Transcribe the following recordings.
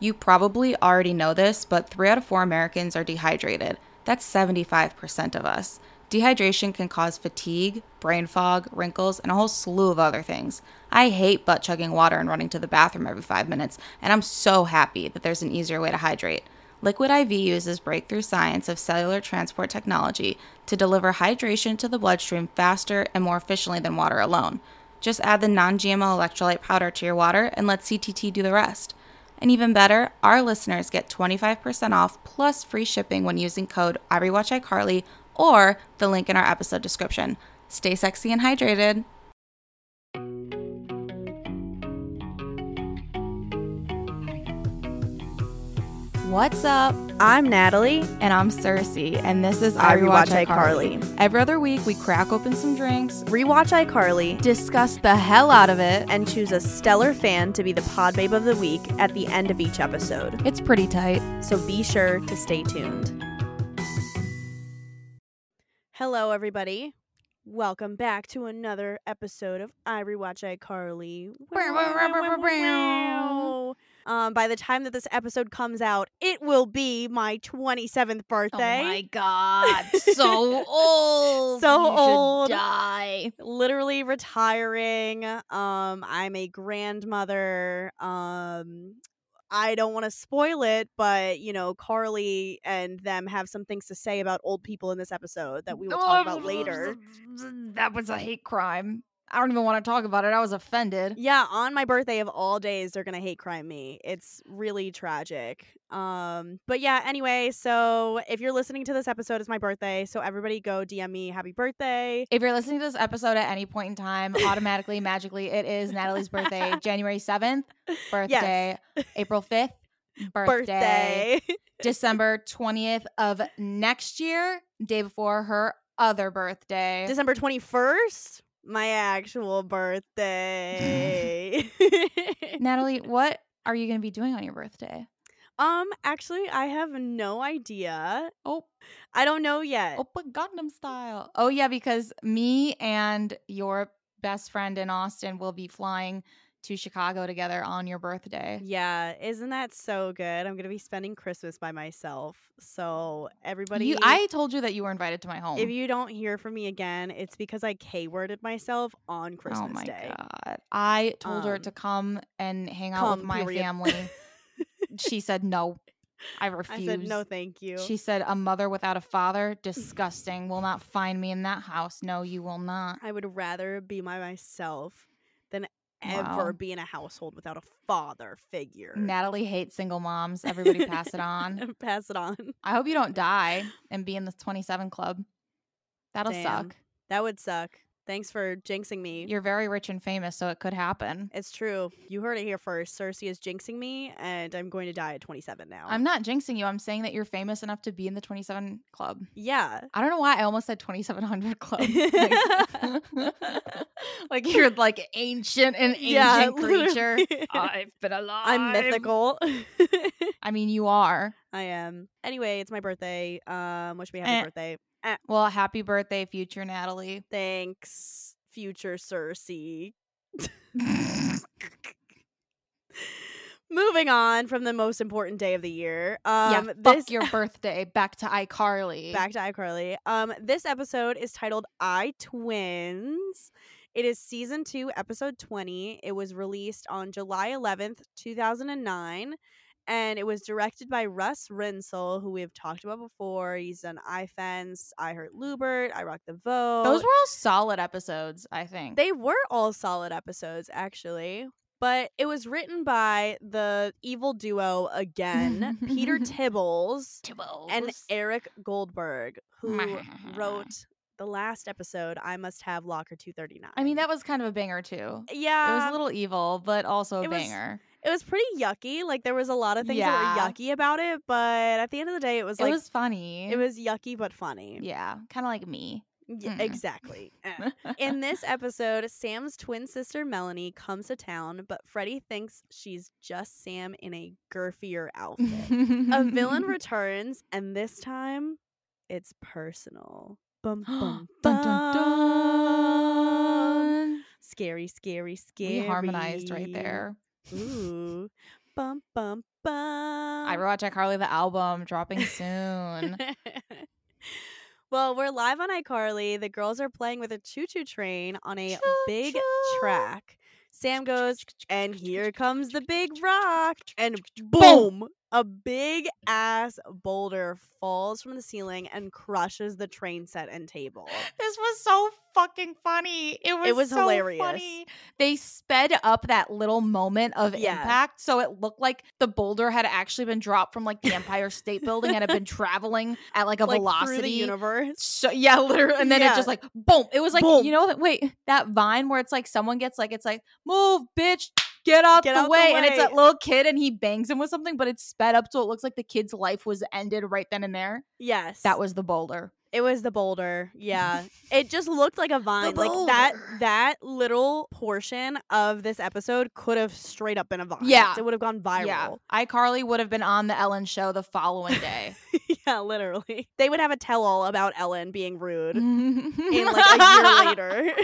You probably already know this, but three out of four Americans are dehydrated. That's 75% of us. Dehydration can cause fatigue, brain fog, wrinkles, and a whole slew of other things. I hate butt chugging water and running to the bathroom every five minutes, and I'm so happy that there's an easier way to hydrate. Liquid IV uses breakthrough science of cellular transport technology to deliver hydration to the bloodstream faster and more efficiently than water alone. Just add the non GMO electrolyte powder to your water and let CTT do the rest. And even better, our listeners get 25% off plus free shipping when using code iRewatchICarly or the link in our episode description. Stay sexy and hydrated. What's up? I'm Natalie. And I'm Circe, and this is I I Rewatch Rewatch iCarly. iCarly. Every other week, we crack open some drinks, Rewatch iCarly discuss the hell out of it. and choose a stellar fan to be the pod babe of the week at the end of each episode. It's pretty tight. So be sure to stay tuned. Hello, everybody. Welcome back to another episode of I Rewatch iCarly. Um, by the time that this episode comes out, it will be my 27th birthday. Oh my god, so old. So You old. Die. literally retiring. Um, I'm a grandmother. Um, I don't want to spoil it, but you know, Carly and them have some things to say about old people in this episode that we will talk about later. That was a hate crime. I don't even want to talk about it. I was offended. Yeah, on my birthday of all days, they're gonna hate crime me. It's really tragic. Um, but yeah, anyway, so if you're listening to this episode, it's my birthday. So everybody go DM me happy birthday. If you're listening to this episode at any point in time, automatically, magically, it is Natalie's birthday, January 7th, birthday, April 5th, birthday, Birthday. December 20th of next year, day before her other birthday. December 21st, my actual birthday. Natalie, what are you going to be doing on your birthday? um, actually, I have no idea. Oh, I don't know yet. oh, but Gangnam style. Oh, yeah, because me and your best friend in Austin will be flying to Chicago together on your birthday. Yeah, isn't that so good? I'm gonna be spending Christmas by myself. So everybody, You, I told you that you were invited to my home. if you don't hear from me again, it's because I k-worded myself on Christmas day. oh my Day. god! I told her Um, to come and hang out with my period. family. she said no. I I refuse. said no, thank you. She said, "A mother without a father, disgusting. Will not find me in that house. No, you will not." I would rather be by myself than Wow. ever be in a household without a father figure. Natalie hates single moms. Everybody pass it on. Pass it on. I hope you don't die and be in the 27 club. That'll Damn. suck. That would suck. Thanks for jinxing me. You're very rich and famous, so it could happen. it's true. You heard it here first. Circe is jinxing me, and I'm going to die at 27 now. I'm not jinxing you. I'm saying that you're famous enough to be in the 27 club. Yeah. I don't know why I almost said 2700 club. Like, like you're like ancient and ancient Yeah, creature. I've been alive. I'm mythical. I mean, you are. I am. Anyway, it's my birthday. Um, wish me happy Eh. birthday. Well, happy birthday, future Natalie. Thanks, future Circe. Moving on from the most important day of the year. Um, yeah, fuck this, your birthday. Back to iCarly. back to iCarly. Um, this episode is titled "I Twins." It is season two, episode twenty. It was released on July eleventh, two thousand and nine, and it was directed by Russ Reinsel, who we have talked about before. He's done iFence, I Hurt Lewbert, I Rock the Vote. Those were all solid episodes, I think. They were all solid episodes, actually. But it was written by the evil duo again, Peter Tibbles and Eric Goldberg, who wrote the last episode, I Must Have Locker 239. I mean, that was kind of a banger too. yeah, it was a little evil, but also a it was- banger. It was pretty yucky. Like, there was a lot of things that were yucky about it, but at the end of the day, it was like, it was funny. it was yucky but funny. yeah, kind of like me. Y- Mm. exactly. Eh. In this episode, Sam's twin sister Melanie comes to town, but Freddie thinks she's just Sam in a girthier outfit. a villain returns, and this time it's personal. Bum, bum, dun, dun, dun. Scary, scary, scary. We harmonized right there. Ooh. Bum, bum, bum. I rewatch iCarly the album dropping soon. well, we're live on iCarly. The girls are playing with a choo choo train on a big Choo-choo. track. Sam goes, and here comes the big rock. And boom! A big ass boulder falls from the ceiling and crushes the train set and table. This was so fucking funny. It was, was so hilarious. funny. They sped up that little moment of Yeah. impact so it looked like the boulder had actually been dropped from like the Empire State Building and had been traveling at like a like velocity. universe. So yeah, literally, and then Yeah. it just like boom. It was like Boom. you know that wait that vine where it's like someone gets like it's like move bitch get out, Get the, out the way. and it's way. that little kid and he bangs him with something, but it's sped up so it looks like the kid's life was ended right then and there. Yes. That was the boulder. It was the boulder. Yeah. it just looked like a vine. Like that that little portion of this episode could have straight up been a vine. Yeah. It would have gone Yeah, viral. iCarly would have been on the Ellen show the following day. Yeah, literally. They would have a tell all about Ellen being rude in like a year later.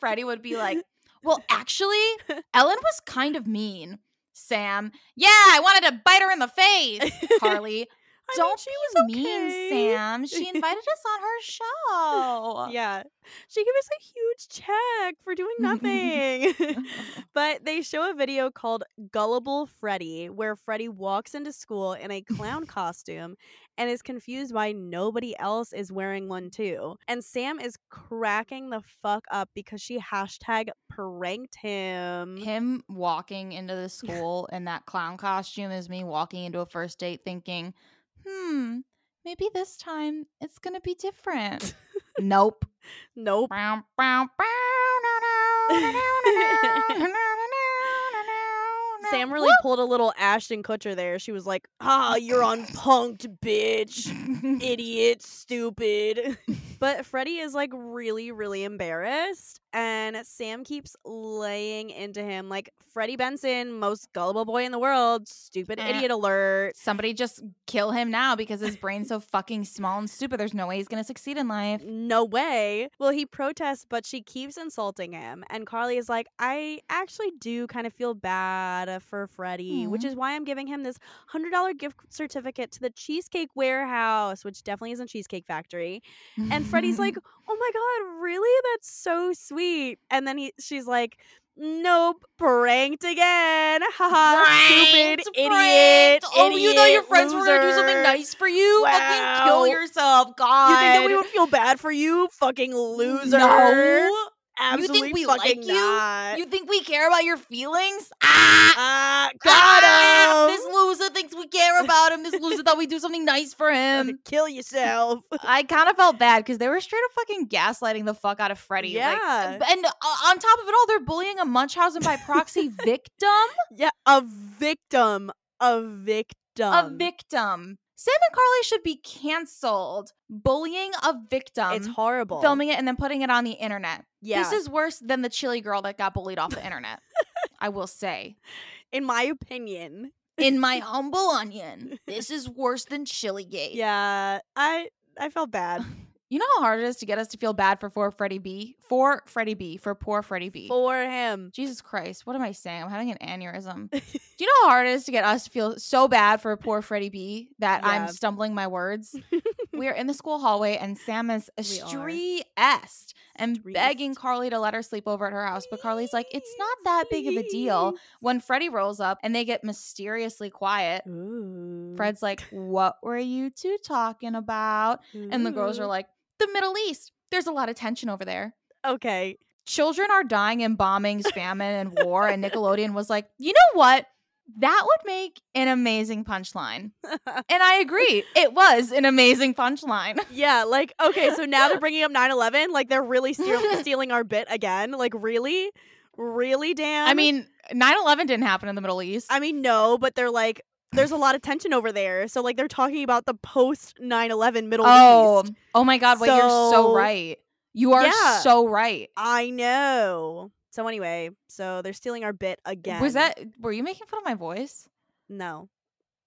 Freddie would be like, "Well, actually, Ellen was kind of mean." Sam, yeah, I wanted to bite her in the face. Carly, I don't she be was mean, okay. Sam. She invited us on her show. Yeah. She gave us a huge check for doing nothing. but they show a video called Gullible Freddie, where Freddie walks into school in a clown costume and is confused why nobody else is wearing one too. And Sam is cracking the fuck up because she hashtag pranked him. Him walking into the school in that clown costume is me walking into a first date thinking, hmm, maybe this time it's gonna be different. nope. Nope. Sam really pulled a little Ashton Kutcher there. She was like, ah, you're unpunked, bitch. Idiot, stupid. but Freddie is like really, really embarrassed. And Sam keeps laying into him like Freddie Benson, most gullible boy in the world, stupid Eh. idiot alert. Somebody just kill him now because his brain's so fucking small and stupid. There's no way he's gonna succeed in life. No way. Well, he protests, but she keeps insulting him. And Carly is like, I actually do kind of feel bad for Freddie, which mm-hmm. is why I'm giving him this $100 gift certificate to the Cheesecake Warehouse, which definitely isn't Cheesecake Factory. And Freddie's like, "Oh my god, really? That's so sweet." And then he she's like, "Nope, pranked again. Haha, stupid Pranked, idiot. Oh, you thought your idiot, friends were gonna do something nice for you? Fucking kill yourself, God. You think that we would feel bad for you, fucking loser? No. Absolutely you think we like you? not. You think we care about your feelings? Ah! Ah, Ah! got him. This loser thinks we care about him. This loser thought we'd do something nice for him. Kill yourself. I kind of felt bad because they were straight up fucking gaslighting the fuck out of Freddie. Like, Yeah. and uh, on top of it all, they're bullying a Munchausen by proxy victim. yeah, a victim. A victim. a victim. Sam and Carly should be canceled. Bullying a victim. It's horrible. Filming it and then putting it on the internet. Yeah. This is worse than the chili girl that got bullied off the internet. I will say. in my opinion. In my humble onion, this is worse than Chilligate. Yeah, I I felt bad You know how hard it is to get us to feel bad for poor Freddie B? For Freddie B. For poor Freddie B. for him. Jesus Christ, what am I saying? I'm having an aneurysm. Do you know how hard it is to get us to feel so bad for poor Freddie B that Yeah. I'm stumbling my words? we are in the school hallway and Sam is stressed and begging Carly to let her sleep over at her house. But Carly's like, it's not that big of a deal. When Freddie rolls up and they get mysteriously quiet, Ooh. Fred's like, What were you two talking about? And the girls are like, The Middle East. There's a lot of tension over there. okay. Children are dying in bombings, famine, and war. And Nickelodeon was like, You know what? That would make an amazing punchline. And I agree. It was an amazing punchline. yeah, like okay, so now they're bringing up 9/11, like they're really steal- stealing our bit again. Like really? Really, Dan? I mean, 9 11 didn't happen in the Middle East. I mean no, but they're like there's a lot of tension over there. So like they're talking about the post 9/11 Middle oh, East. oh my God. Wait, you're so So- right. You are Yeah. so right. I know. So anyway, so they're stealing our bit again. Was that, were you making fun of my voice? No.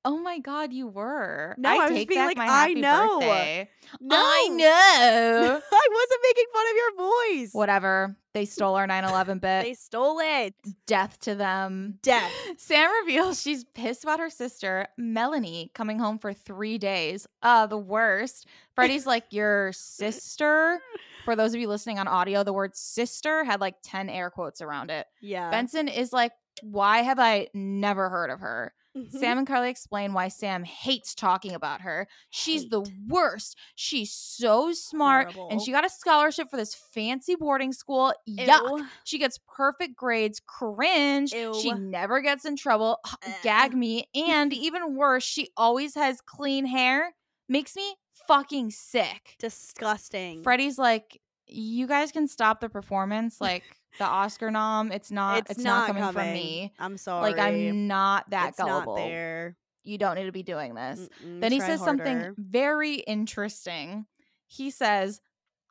Oh my god, you were. No, I was just take being like, my I know. birthday. No, I know. I wasn't making fun of your voice. Whatever. They stole our 9/11 bit. They stole it. Death to them. Death. Sam reveals she's pissed about her sister, Melanie, coming home for three days. Uh, the worst. Freddie's like, Your sister? For those of you listening on audio, the word sister had like 10 air quotes around it. Yeah. Benson is like, Why have I never heard of her? Sam and Carly explain why Sam hates talking about her. She's the worst. She's so smart. And she got a scholarship for this fancy boarding school. Yuck. Ew. She gets perfect grades. Cringe. Ew. She never gets in trouble. Uh. Gag me. And even worse, she always has clean hair. Makes me fucking sick. Disgusting. Freddie's like, you guys can stop the performance. Like the Oscar nom, it's not. It's, not, coming, from me. I'm sorry. Like I'm not that it's gullible. not there. You don't need to be doing this. Mm-mm, Then he says something very interesting. He says,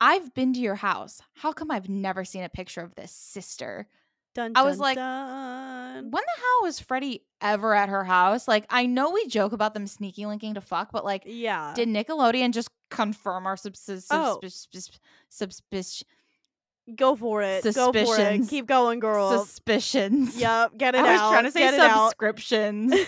I've been to your house. How come I've never seen a picture of this sister? Dun, I was like, dun. When the hell was Freddie ever at her house? Like, I know we joke about them sneaky linking to fuck, but like, Yeah. did Nickelodeon just confirm our subs- Oh. subs- subs- Go for it. Go for it. Keep going, girl. suspicions? Yep. Get it I was trying to say Get subscriptions.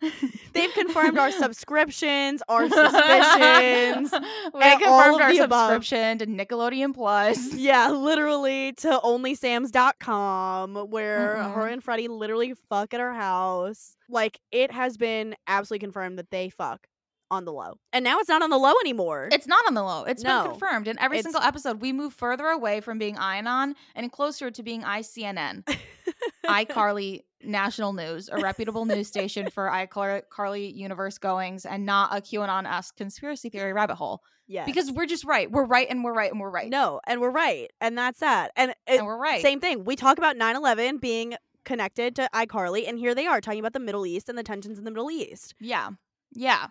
They've confirmed our subscriptions, our suspicions. we confirmed of our the above. subscription to Nickelodeon Plus. Yeah, literally to onlysams.com where Mm-mm. her and Freddie literally fuck at our house. Like it has been absolutely confirmed that they fuck on the low. And now it's not on the low anymore. It's not on the low. It's No. been confirmed. In every It's- single episode, we move further away from being Ion and closer to being ICNN. iCarly National News, a reputable news station for iCarly universe goings and not a QAnon-esque conspiracy theory rabbit hole. yeah. Because we're just right. We're right and we're right and we're right. no, and we're right. And that's that. And, it, And we're right. same thing. We talk about 9/11 being connected to iCarly and here they are talking about the Middle East and the tensions in the Middle East. Yeah. Yeah.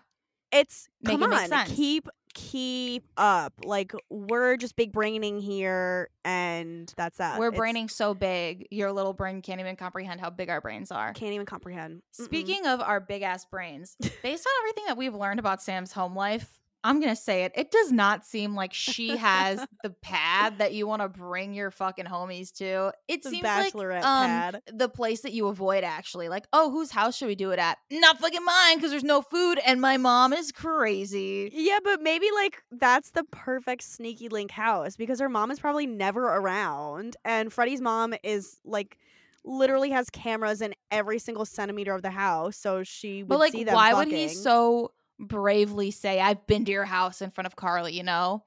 It's Make come it on, sense. keep keep up. Like we're just big braining here, and that's that. we're It's- braining so big, your little brain can't even comprehend how big our brains are. Can't even comprehend. Mm-mm. Speaking of our big ass brains, based on everything that we've learned about Sam's home life, I'm gonna say it. It does not seem like she has the pad that you want to bring your fucking homies to. It the seems like bachelorette um, pad. the place that you avoid. Actually, like, oh, whose house should we do it at? Not fucking mine because there's no food and my mom is crazy. Yeah, but maybe like that's the perfect sneaky link house because her mom is probably never around, and Freddie's mom is like literally has cameras in every single centimeter of the house, so she would But like, why would he so bravely say, "I've been to your house" in front of Carly? You know,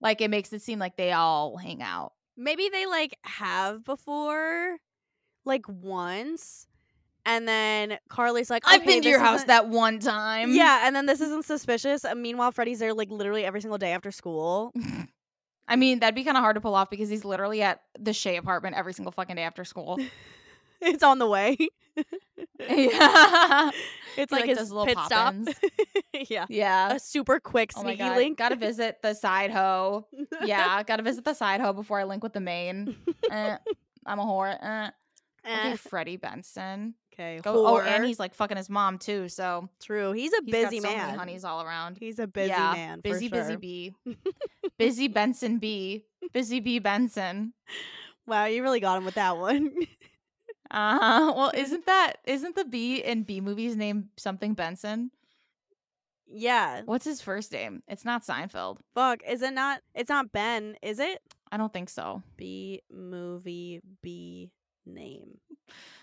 like it makes it seem like they all hang out. Maybe they like have before, like once, and then Carly's like, I've been to your house that one time. Yeah, and then this isn't suspicious. And meanwhile, Freddie's there like literally every single day after school. I mean, that'd be kind of hard to pull off because he's literally at the Shay apartment every single fucking day after school. it's on the way. yeah. It's like, like, his little pit stop. yeah, Yeah. a super quick Oh sneaky link. Gotta visit the side hoe. Yeah, gotta visit the side hoe before I link with the main. Eh, I'm a whore. Eh. Okay, Eh, Freddie Benson. okay, Go, oh, and he's like fucking his mom too. So true. He's a he's busy so man. honeys all around. He's a busy yeah, man. for busy, busy bee, busy Benson bee, busy bee Benson. Wow, you really got him with that one. Uh huh. Well, isn't that isn't the B in B movies named something Benson? yeah. What's his first name? It's not Seinfeld. Fuck. Is it not? It's not Ben, is it? I don't think so. B movie B name.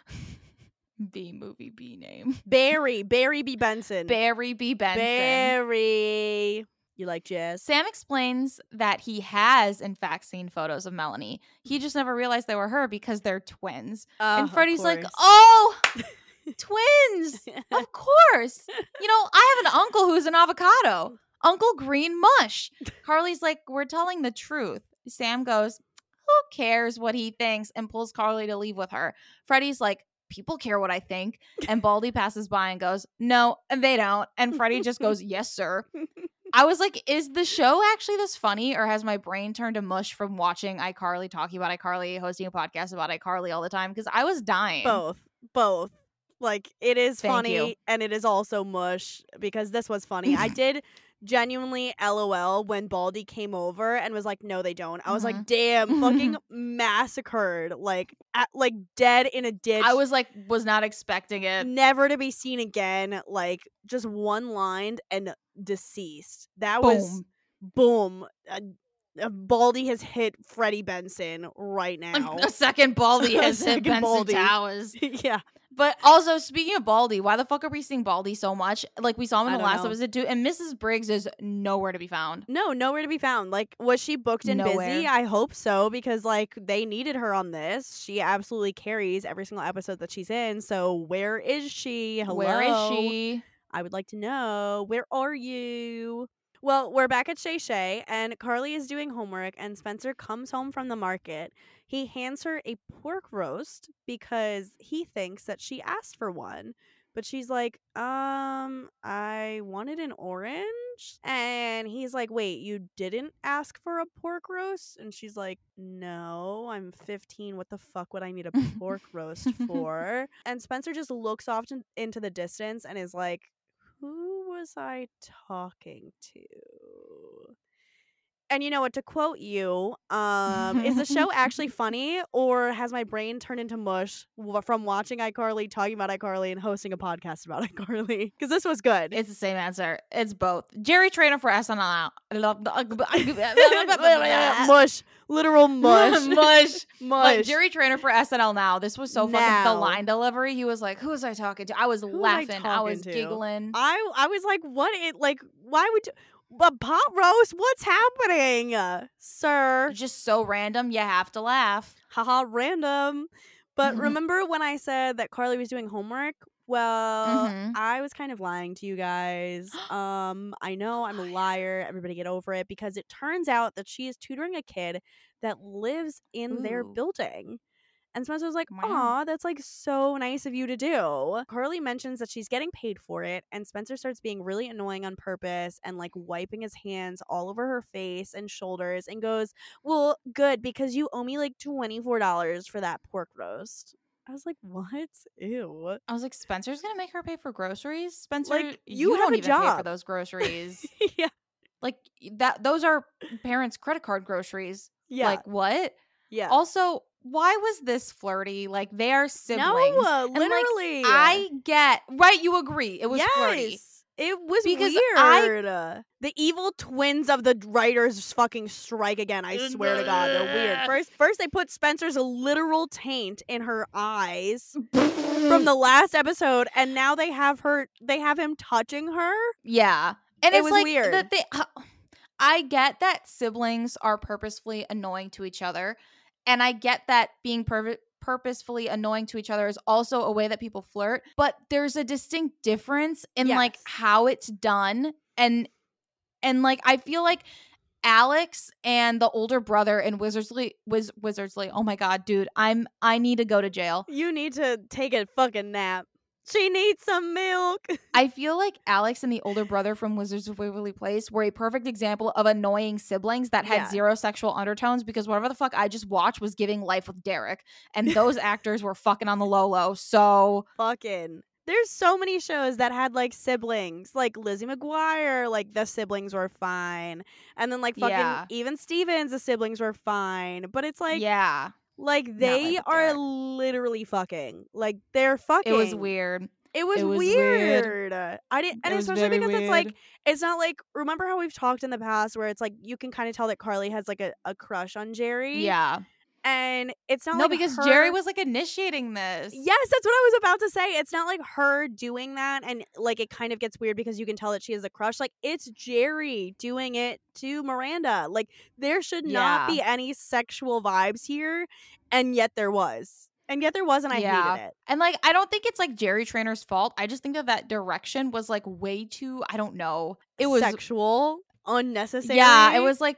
B movie B name. Barry. Barry B Benson. Barry B Benson. Barry. You like jazz? Sam explains that he has, in fact, seen photos of Melanie. He just never realized they were her because they're twins. Oh, and Freddie's like, oh, twins. Of course. You know, I have an uncle who's an avocado. Uncle Green Mush. Carly's like, we're telling the truth. Sam goes, who cares what he thinks? And pulls Carly to leave with her. Freddie's like, people care what I think. And Baldy passes by and goes, no, and they don't. And Freddie just goes, yes, sir. I was like, is the show actually this funny, or has my brain turned to mush from watching iCarly talking about iCarly, hosting a podcast about iCarly all the time? Because I was dying. both. Both. Like it is Thank funny you. and it is also mush because this was funny. I did genuinely LOL when Baldy came over and was like, "No, they don't." I was like, Mhm. "Damn, fucking massacred, like at, like dead in a ditch." I was like, was not expecting it. never to be seen again. Like just one lined and deceased. That was Boom. boom. Uh, uh, Baldy has hit Freddie Benson right now. A second Baldy has hit Benson Baldy. Towers. yeah. But also, speaking of Baldy, why the fuck are we seeing Baldy so much? Like we saw him I in the last know. episode too, and Mrs. Briggs is nowhere to be found. No, nowhere to be found. Like, was she booked and busy? I hope so because like they needed her on this. She absolutely carries every single episode that she's in. So where is she? Hello? Where is she? I would like to know. Where are you? Well, we're back at Shay Shay, and Carly is doing homework, and Spencer comes home from the market. He hands her a pork roast because he thinks that she asked for one. But she's like, um, I wanted an orange. And he's like, wait, you didn't ask for a pork roast? And she's like, no, I'm 15. What the fuck would I need a pork roast for? And Spencer just looks off in- into the distance and is like, who was I talking to? And you know what? To quote you, um, is the show actually funny, or has my brain turned into mush from watching iCarly, talking about iCarly, and hosting a podcast about iCarly? Because this was good. It's the same answer. It's both. Jerry Trainer for SNL. I love mush, literal mush, mush. mush. Like Jerry Trainer for SNL now. This was so fucking Now. the line delivery. He was like, "Who was I talking to?" I was I laughing. I, was to? giggling. I I was like, what? It like, why would you? A pot roast? What's happening, sir? Just so random. You have to laugh. haha random but Mhm. remember when i said that carly was doing homework well Mhm. i was kind of lying to you guys um i know i'm a liar everybody get over it because it turns out that she is tutoring a kid that lives in their building and Spencer was like, "Aw, that's like so nice of you to do." Carly mentions that she's getting paid for it, and Spencer starts being really annoying on purpose and like wiping his hands all over her face and shoulders, and goes, well, good because you owe me like twenty four dollars for that pork roast. I was like, what? Ew. I was like, Spencer's gonna make her pay for groceries. Spencer, Like, you, you have don't a even pay for those groceries. yeah. like that. Those are parents' credit card groceries. Yeah. Like what? yeah. Also, why was this flirty? Like they are siblings. no, And, like, literally. I get right. You agree? It was yes. flirty. It was Because I- weird. the evil twins of the writers fucking strike again. I swear to God, they're weird. First, first they put Spencer's literal taint in her eyes from the last episode, and now they have her. They have him touching her. Yeah. And It it's was like weird. that they I get that siblings are purposefully annoying to each other. And I get that being purposefully annoying to each other is also a way that people flirt, but there's a distinct difference in like how it's done and and like I feel like Alex and the older brother in Wizardsley Wiz Wizardsley. Oh my god, dude. I'm I need to go to jail. You need to take a fucking nap. She needs some milk. I feel like Alex and the older brother from Wizards of Waverly Place were a perfect example of annoying siblings that had Yeah. zero sexual undertones because whatever the fuck I just watched was giving life with Derek. And those actors were fucking on the low low. So fucking. There's so many shows that had like siblings, like Lizzie McGuire, like the siblings were fine, and then like fucking Yeah. even Stevens, the siblings were fine. But it's like, yeah. Like like they with are literally fucking, like they're fucking. It was weird. It was, It was weird. weird. I didn't, and especially because it's like it's not like remember how we've talked in the past where it's like you can kind of tell that Carly has like a, a crush on Jerry. Yeah. And it's not No, like because Jerry was like initiating this. Yes, that's what I was about to say. It's not like her doing that and like it kind of gets weird because you can tell that she has a crush. Like it's Jerry doing it to Miranda. Like there should not Yeah. be any sexual vibes here and yet there was. And yet there was and I Yeah. hated it. And like, I don't think it's like Jerry Trainer's fault. I just think that that direction was like way too, I don't know. It was sexual, unnecessary. Yeah, it was like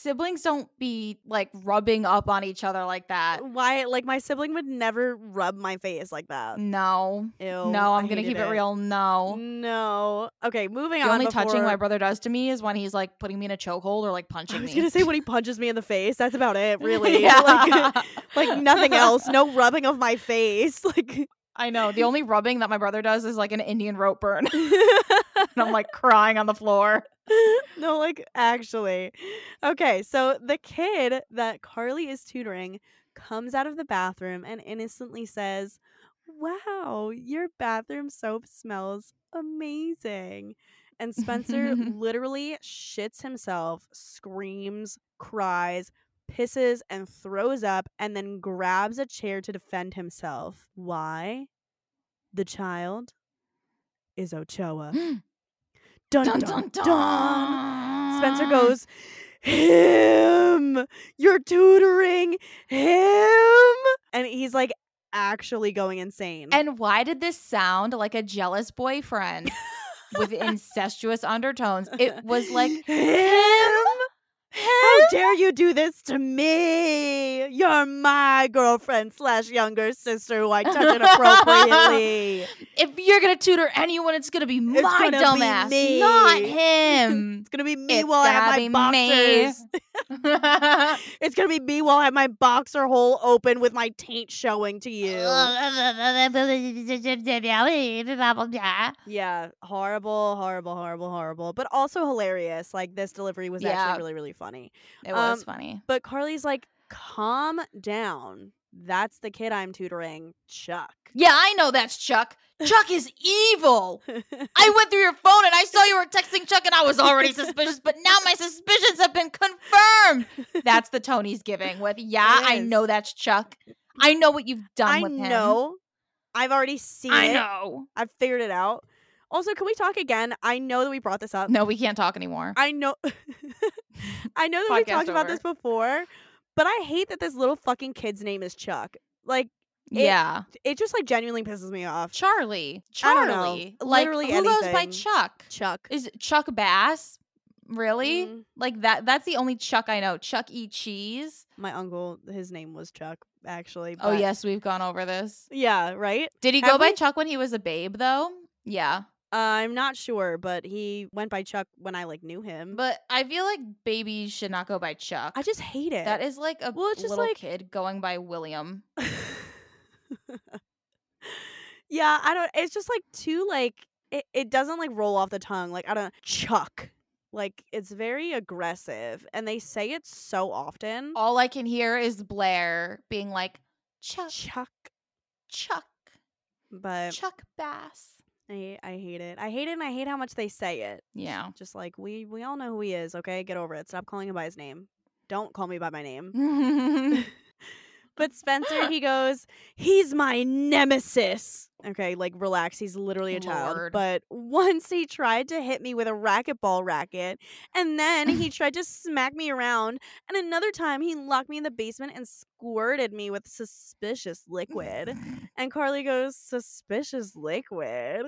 siblings don't be like rubbing up on each other like that. why like my sibling would never rub my face like that. No. Ew, no, I I'm gonna keep it. real. No. No. Okay, moving The on. The only touching my brother does to me is when he's like putting me in a chokehold or like punching. I was me. gonna say when he punches me in the face. That's about it, really. Yeah. Like, like nothing else. No rubbing of my face. Like I know. The only rubbing that my brother does is like an Indian rope burn. and I'm like crying on the floor. no, like actually. Okay, so the kid that Carly is tutoring comes out of the bathroom and innocently says, Wow, your bathroom soap smells amazing. And Spencer literally shits himself, screams, cries, pisses, and throws up, and then grabs a chair to defend himself. Why? The child is Ochoa. dun, dun, dun, dun. Spencer goes, Him! You're tutoring him! And he's like actually going insane. And why did this sound like a jealous boyfriend with incestuous undertones? It was like him? How dare you do this to me? You're my girlfriend slash younger sister who I touch inappropriately. if you're gonna tutor anyone, it's gonna be It's my gonna dumbass, not him. it's gonna be me It's while I have my boxers. It's gonna be me while I have my boxer hole open with my taint showing to you. Yeah, horrible, horrible, horrible, horrible, but also hilarious. Like this delivery was Yeah. actually really, really funny. it was Um, funny. But Carly's like, calm down. That's the kid I'm tutoring, Chuck. Yeah, I know that's Chuck. Chuck is evil. I went through your phone and I saw you were texting Chuck and I was already suspicious, but now my suspicions have been confirmed. That's the Tony's giving with, yeah, I know that's Chuck. I know what you've done I with him. I know. I've already seen I it. know. I've figured it out. Also, can we talk again? I know that we brought this up. No, we can't talk anymore. I know I know that we've Podcast talked about this before, but I hate that this little fucking kid's name is Chuck. Like it- yeah. it just like genuinely pisses me off. Charlie. I don't know. Charlie. Like, Literally who goes by. Chuck? Chuck. Is Chuck Bass? Really? Mm, Like that that's the only Chuck I know. Chuck E. Cheese. my uncle, his name was Chuck, actually. Oh yes, we've gone over this. Yeah, right? Did he Have go by? Chuck when he was a babe though? Yeah. Uh, I'm not sure, but he went by Chuck when I like knew him. But I feel like babies should not go by Chuck. I just hate it. that is like a Well, it's just little like- kid going by William. yeah, I don't. It's just like too like it. It doesn't like roll off the tongue. Like I don't Chuck. Like it's very aggressive, and they say it so often. All I can hear is Blair being like Chuck, Chuck, Chuck, but Chuck Bass. I I hate it. I hate it, and I hate how much they say it. Yeah. Just like we we all know who he is. Okay, get over it. Stop calling him by his name. Don't call me by my name. But Spencer, he goes, he's my nemesis. Okay, like relax. He's literally a child. Lord. But once he tried to hit me with a racquetball racket, and then he tried to smack me around, and another time he locked me in the basement and squirted me with suspicious liquid. And Carly goes, suspicious liquid.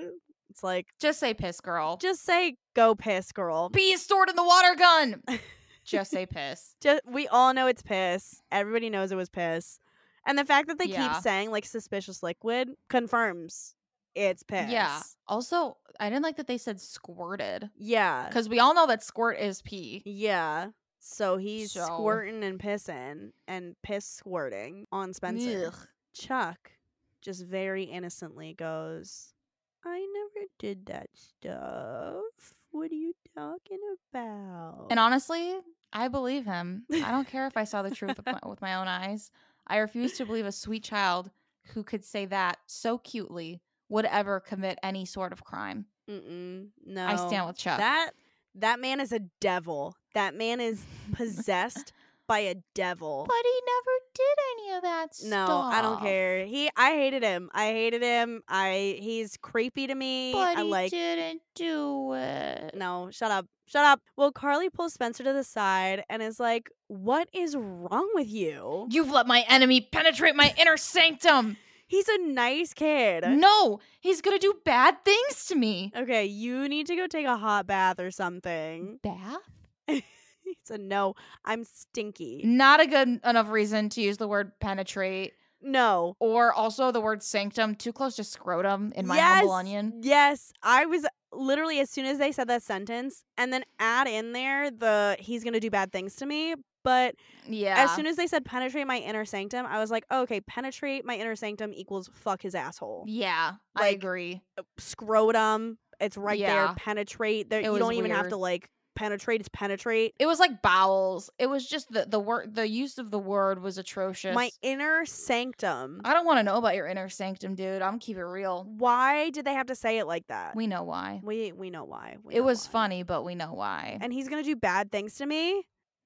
It's like, Just say piss girl. just say go piss, girl. Be stored in the water gun. Just say piss. Just we all know it's piss. Everybody knows it was piss. And the fact that they Yeah. keep saying like suspicious liquid confirms it's piss. Yeah. Also, I didn't like that they said squirted Yeah. because we all know that squirt is pee. Yeah. So he's So- squirting and pissing and piss squirting on Spencer. Ugh. Chuck just very innocently goes, I never did that stuff. What are you talking about? And honestly, I believe him. I don't care if I saw the truth with my, with my own eyes. I refuse to believe a sweet child who could say that so cutely would ever commit any sort of crime. Mm-mm, no. I stand with Chuck. That that man is a devil. That man is possessed by a devil. but he never did any of that no, stuff. No, I don't care. He I hated him. I hated him. I he's creepy to me. But I he like didn't do it. No, shut up. Shut up. Well, Carly pulls Spencer to the side and is like, "What is wrong with you?" You've let my enemy penetrate my inner sanctum. He's a nice kid. No, he's gonna do bad things to me. Okay, you need to go take a hot bath or something. Bath? he a "No, I'm stinky." Not a good enough reason to use the word penetrate No, or also the word sanctum. Too close to scrotum in my yes, humble onion. Yes, I was literally as soon as they said that sentence, and then add in there the he's gonna do bad things to me. But Yeah. as soon as they said penetrate my inner sanctum, I was like, oh, okay, penetrate my inner sanctum equals fuck his asshole. yeah, I agree. Uh, scrotum, it's right there. Penetrate. There, It you don't even have to like penetrate. It's penetrate. It was like bowels. It was just the the word the use of the word was atrocious. My inner sanctum. I don't want to know about your inner sanctum, dude. I'm keep it real. Why did they have to say it like that? We know why. we we know why. We It know was why. funny, but we know why. And he's gonna do bad things to me.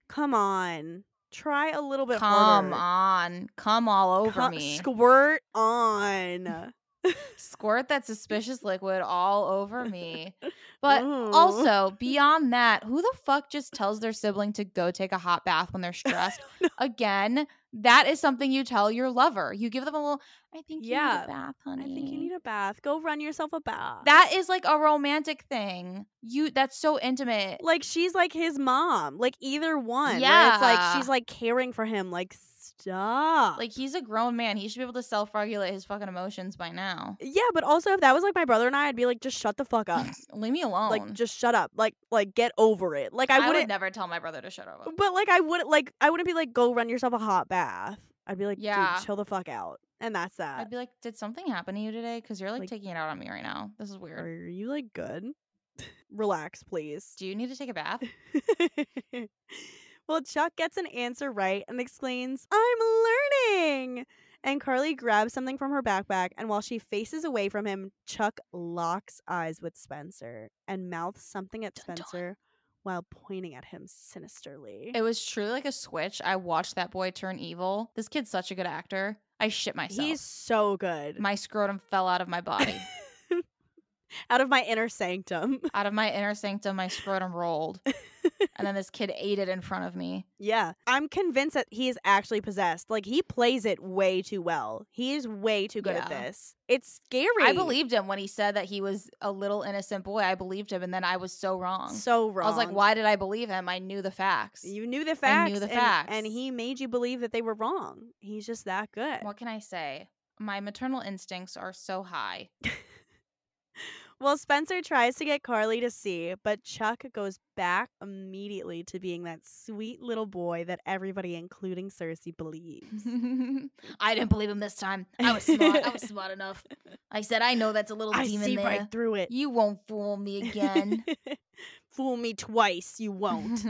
Come on, try a little bit Come harder. on. Come all over Co- me. Squirt on. Squirt that suspicious liquid all over me. But Ooh. also, beyond that, who the fuck just tells their sibling to go take a hot bath when they're stressed? Again, that is something you tell your lover. You give them a little, I think you need Yeah, a bath, honey. I think you need a bath. Go run yourself a bath. that is like a romantic thing. You that's so intimate. like she's like his mom. Like either one. Yeah. it's like she's like caring for him. Like stop. Like he's a grown man. He should be able to self-regulate his fucking emotions by now. yeah, but also if that was like my brother and I, I'd be like, just shut the fuck up. Leave me alone. like just shut up. Like like get over it. Like I, I, would wouldn't. never tell my brother to shut up. but like I wouldn't like I wouldn't be like go run yourself a hot bath. I'd be like, Yeah. dude, chill the fuck out. And that's that. I'd be like, "Did something happen to you today? Because you're like, Like- taking it out on me right now. This is weird. Are you like good? Relax, please. Do you need to take a bath?" well, Chuck gets an answer right and exclaims, I'm learning. And Carly grabs something from her backpack, and while she faces away from him, Chuck locks eyes with Spencer and mouths something at Dun, dun. Spencer while pointing at him sinisterly. It was truly like a switch. I watched that boy turn evil. This kid's such a good actor. I shit myself. He's so good. my scrotum fell out of my body. Out of my inner sanctum. out of my inner sanctum, my scrotum rolled. and then this kid ate it in front of me. Yeah. I'm convinced that he is actually possessed. Like, he plays it way too well. He is way too good at this. It's scary. I believed him when he said that he was a little innocent boy. I believed him, and then I was so wrong. So wrong. I was like, why did I believe him? I knew the facts. You knew the facts. I knew the and- facts. And, he made you believe that they were wrong. He's just that good. what can I say? My maternal instincts are so high. Well, Spencer tries to get Carly to see, but Chuck goes back immediately to being that sweet little boy that everybody, including Circe, believes. I didn't believe him this time. I was smart. I was smart enough. I said, I know that's a little I demon see there. right through it. You won't fool me again. Fool me twice, you won't.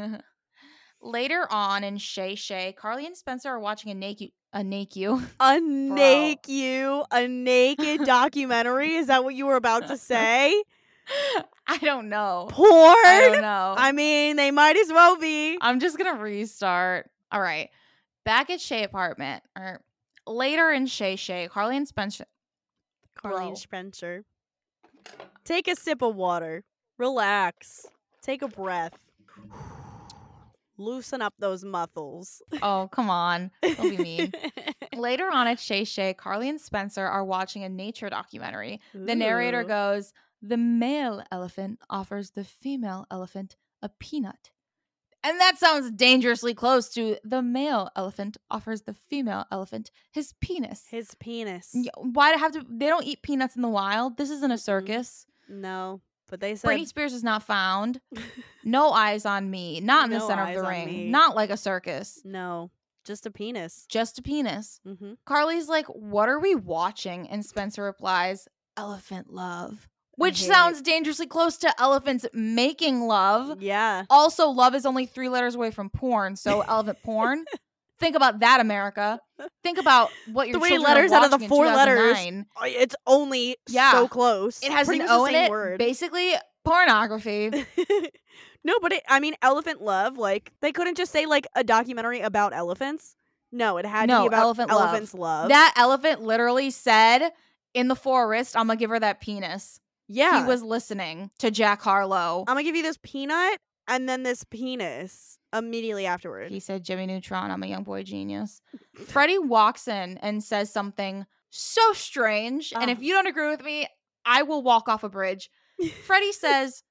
Later on in Shay Shay, Carly and Spencer are watching a naked a naked a naked you, a naked documentary. Is that what you were about to say? I don't know. Porn. I don't know. I mean, they might as well be. I'm just gonna restart. All right. Back at Shay apartment, or later in Shay Shay, Carly and Spencer Carly Bro. and Spencer. Take a sip of water. Relax. Take a breath. Loosen up those muscles. Oh, come on. Don't be mean. Later on at Shay Shay, Carly and Spencer are watching a nature documentary. The narrator goes, The male elephant offers the female elephant a peanut. And that sounds dangerously close to the male elephant offers the female elephant his penis. His penis. Why do I have to? They don't eat peanuts in the wild. This isn't a circus. No, but they said Britney Spears is not found. No eyes on me. Not in the No center of eyes the on ring. me. Not like a circus. no, just a penis. Just a penis. hmm Carly's like, What are we watching? And Spencer replies, Elephant love. Which hate it. sounds dangerously close to elephants making love. Yeah. Also, love is only three letters away from porn. So, elephant porn. Think about that, America. Think about what your Three letters out of the four letters. 2009. It's only Yeah. so close. It has Pretty an O in it. word. Basically, pornography. no, but it, I mean, elephant love. Like they couldn't just say like a documentary about elephants. No, it had to be about elephant love. love. that elephant literally said in the forest, I'm gonna give her that penis. yeah, He was listening to Jack Harlow. I'm gonna give you this peanut and then this penis immediately afterward. He said, Jimmy Neutron, I'm a young boy genius. Freddie walks in and says something so strange. And if Oh. you don't agree with me, I will walk off a bridge. Freddie says,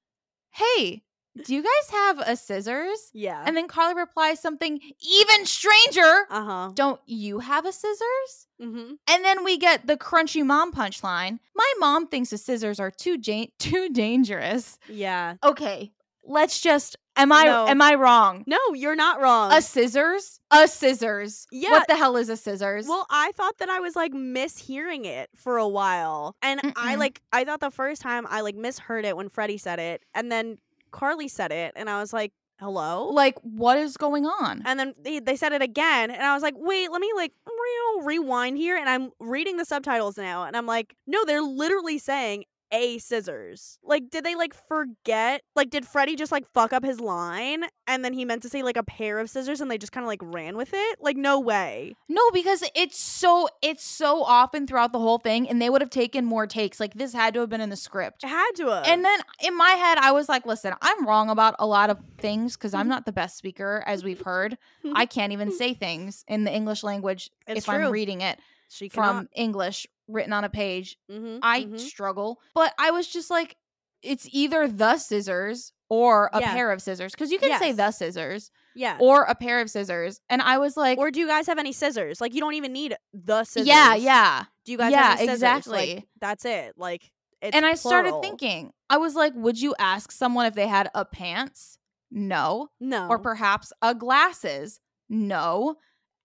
Hey, do you guys have a scissors? yeah. And then Carly replies something even stranger. uh huh. Don't you have a scissors? Mm-hmm. And then we get the crunchy mom punchline. My mom thinks the scissors are too ja- too dangerous. Yeah. Okay, let's just am I No. am I wrong? No, you're not wrong. A scissors? A scissors. Yeah. What the hell is a scissors? Well, I thought that I was like mishearing it for a while. And I Mm-mm. like I thought the first time I like misheard it when Freddie said it and then Carly said it and I was like, "Hello?" like what is going on? and then they, they said it again and I was like, "Wait, let me like real rewind here." And I'm reading the subtitles now and I'm like, "No, they're literally saying a scissors. Like, did they like forget? Like, did Freddie just like fuck up his line and then he meant to say like a pair of scissors and they just kind of like ran with it? Like, no way. No, because it's so it's so often throughout the whole thing, and they would have taken more takes. Like this had to have been in the script. It had to have. And then in my head, I was like, listen, I'm wrong about a lot of things because I'm mm-hmm. not the best speaker, as we've heard. Mm-hmm. I can't even say things in the English language It's if true. I'm reading it she from English written on a page. mm-hmm, I struggle. But I was just like, it's either the scissors or a Yeah. pair of scissors. Because you can say the scissors yeah. or a pair of scissors. And I was like, Or do you guys have any scissors? Like, you don't even need the scissors. yeah, yeah. Do you guys Yeah, have any scissors? exactly. Like, that's it. Like, it's and I started thinking, I was like, would you ask someone if they had a pants? No. no, Or perhaps a glasses? No.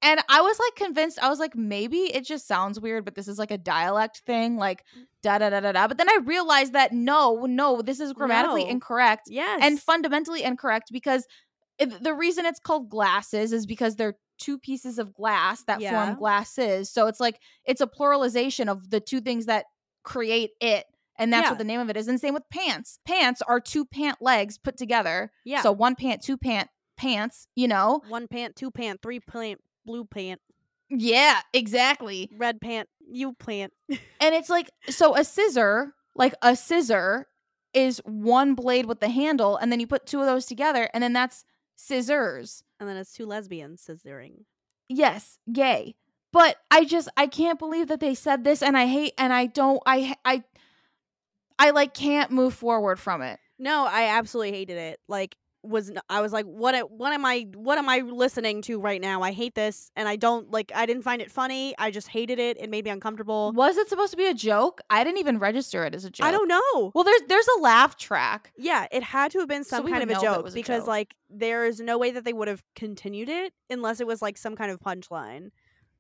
And I was like convinced, I was like, maybe it just sounds weird, but this is like a dialect thing, like mm. da da da da da. But then I realized that no, no, this is grammatically No. incorrect yes, and fundamentally incorrect because it, the reason it's called glasses is because they're two pieces of glass that Yeah. form glasses. So it's like it's a pluralization of the two things that create it. And that's Yeah. what the name of it is. And same with pants. Pants are two pant legs put together. yeah. So one pant, two pant pants, you know? one pant, two pant, three pant, blue pant, Yeah, exactly. red pant, you plant. And it's like so a scissor, like a scissor is one blade with the handle and then you put two of those together and then that's scissors. and then it's two lesbians scissoring. yes, gay. But I just I can't believe that they said this and I hate and I don't I I I like can't move forward from it. No, I absolutely hated it. Like, was I was like, what? What am I? What am I listening to right now? I hate this, and I don't like. I didn't find it funny. I just hated it. It made me uncomfortable. Was it supposed to be a joke? I didn't even register it as a joke. I don't know. Well, there's there's a laugh track. Yeah, it had to have been some we kind of a know if it joke a because joke. like there's no way that they would have continued it unless it was like some kind of punchline.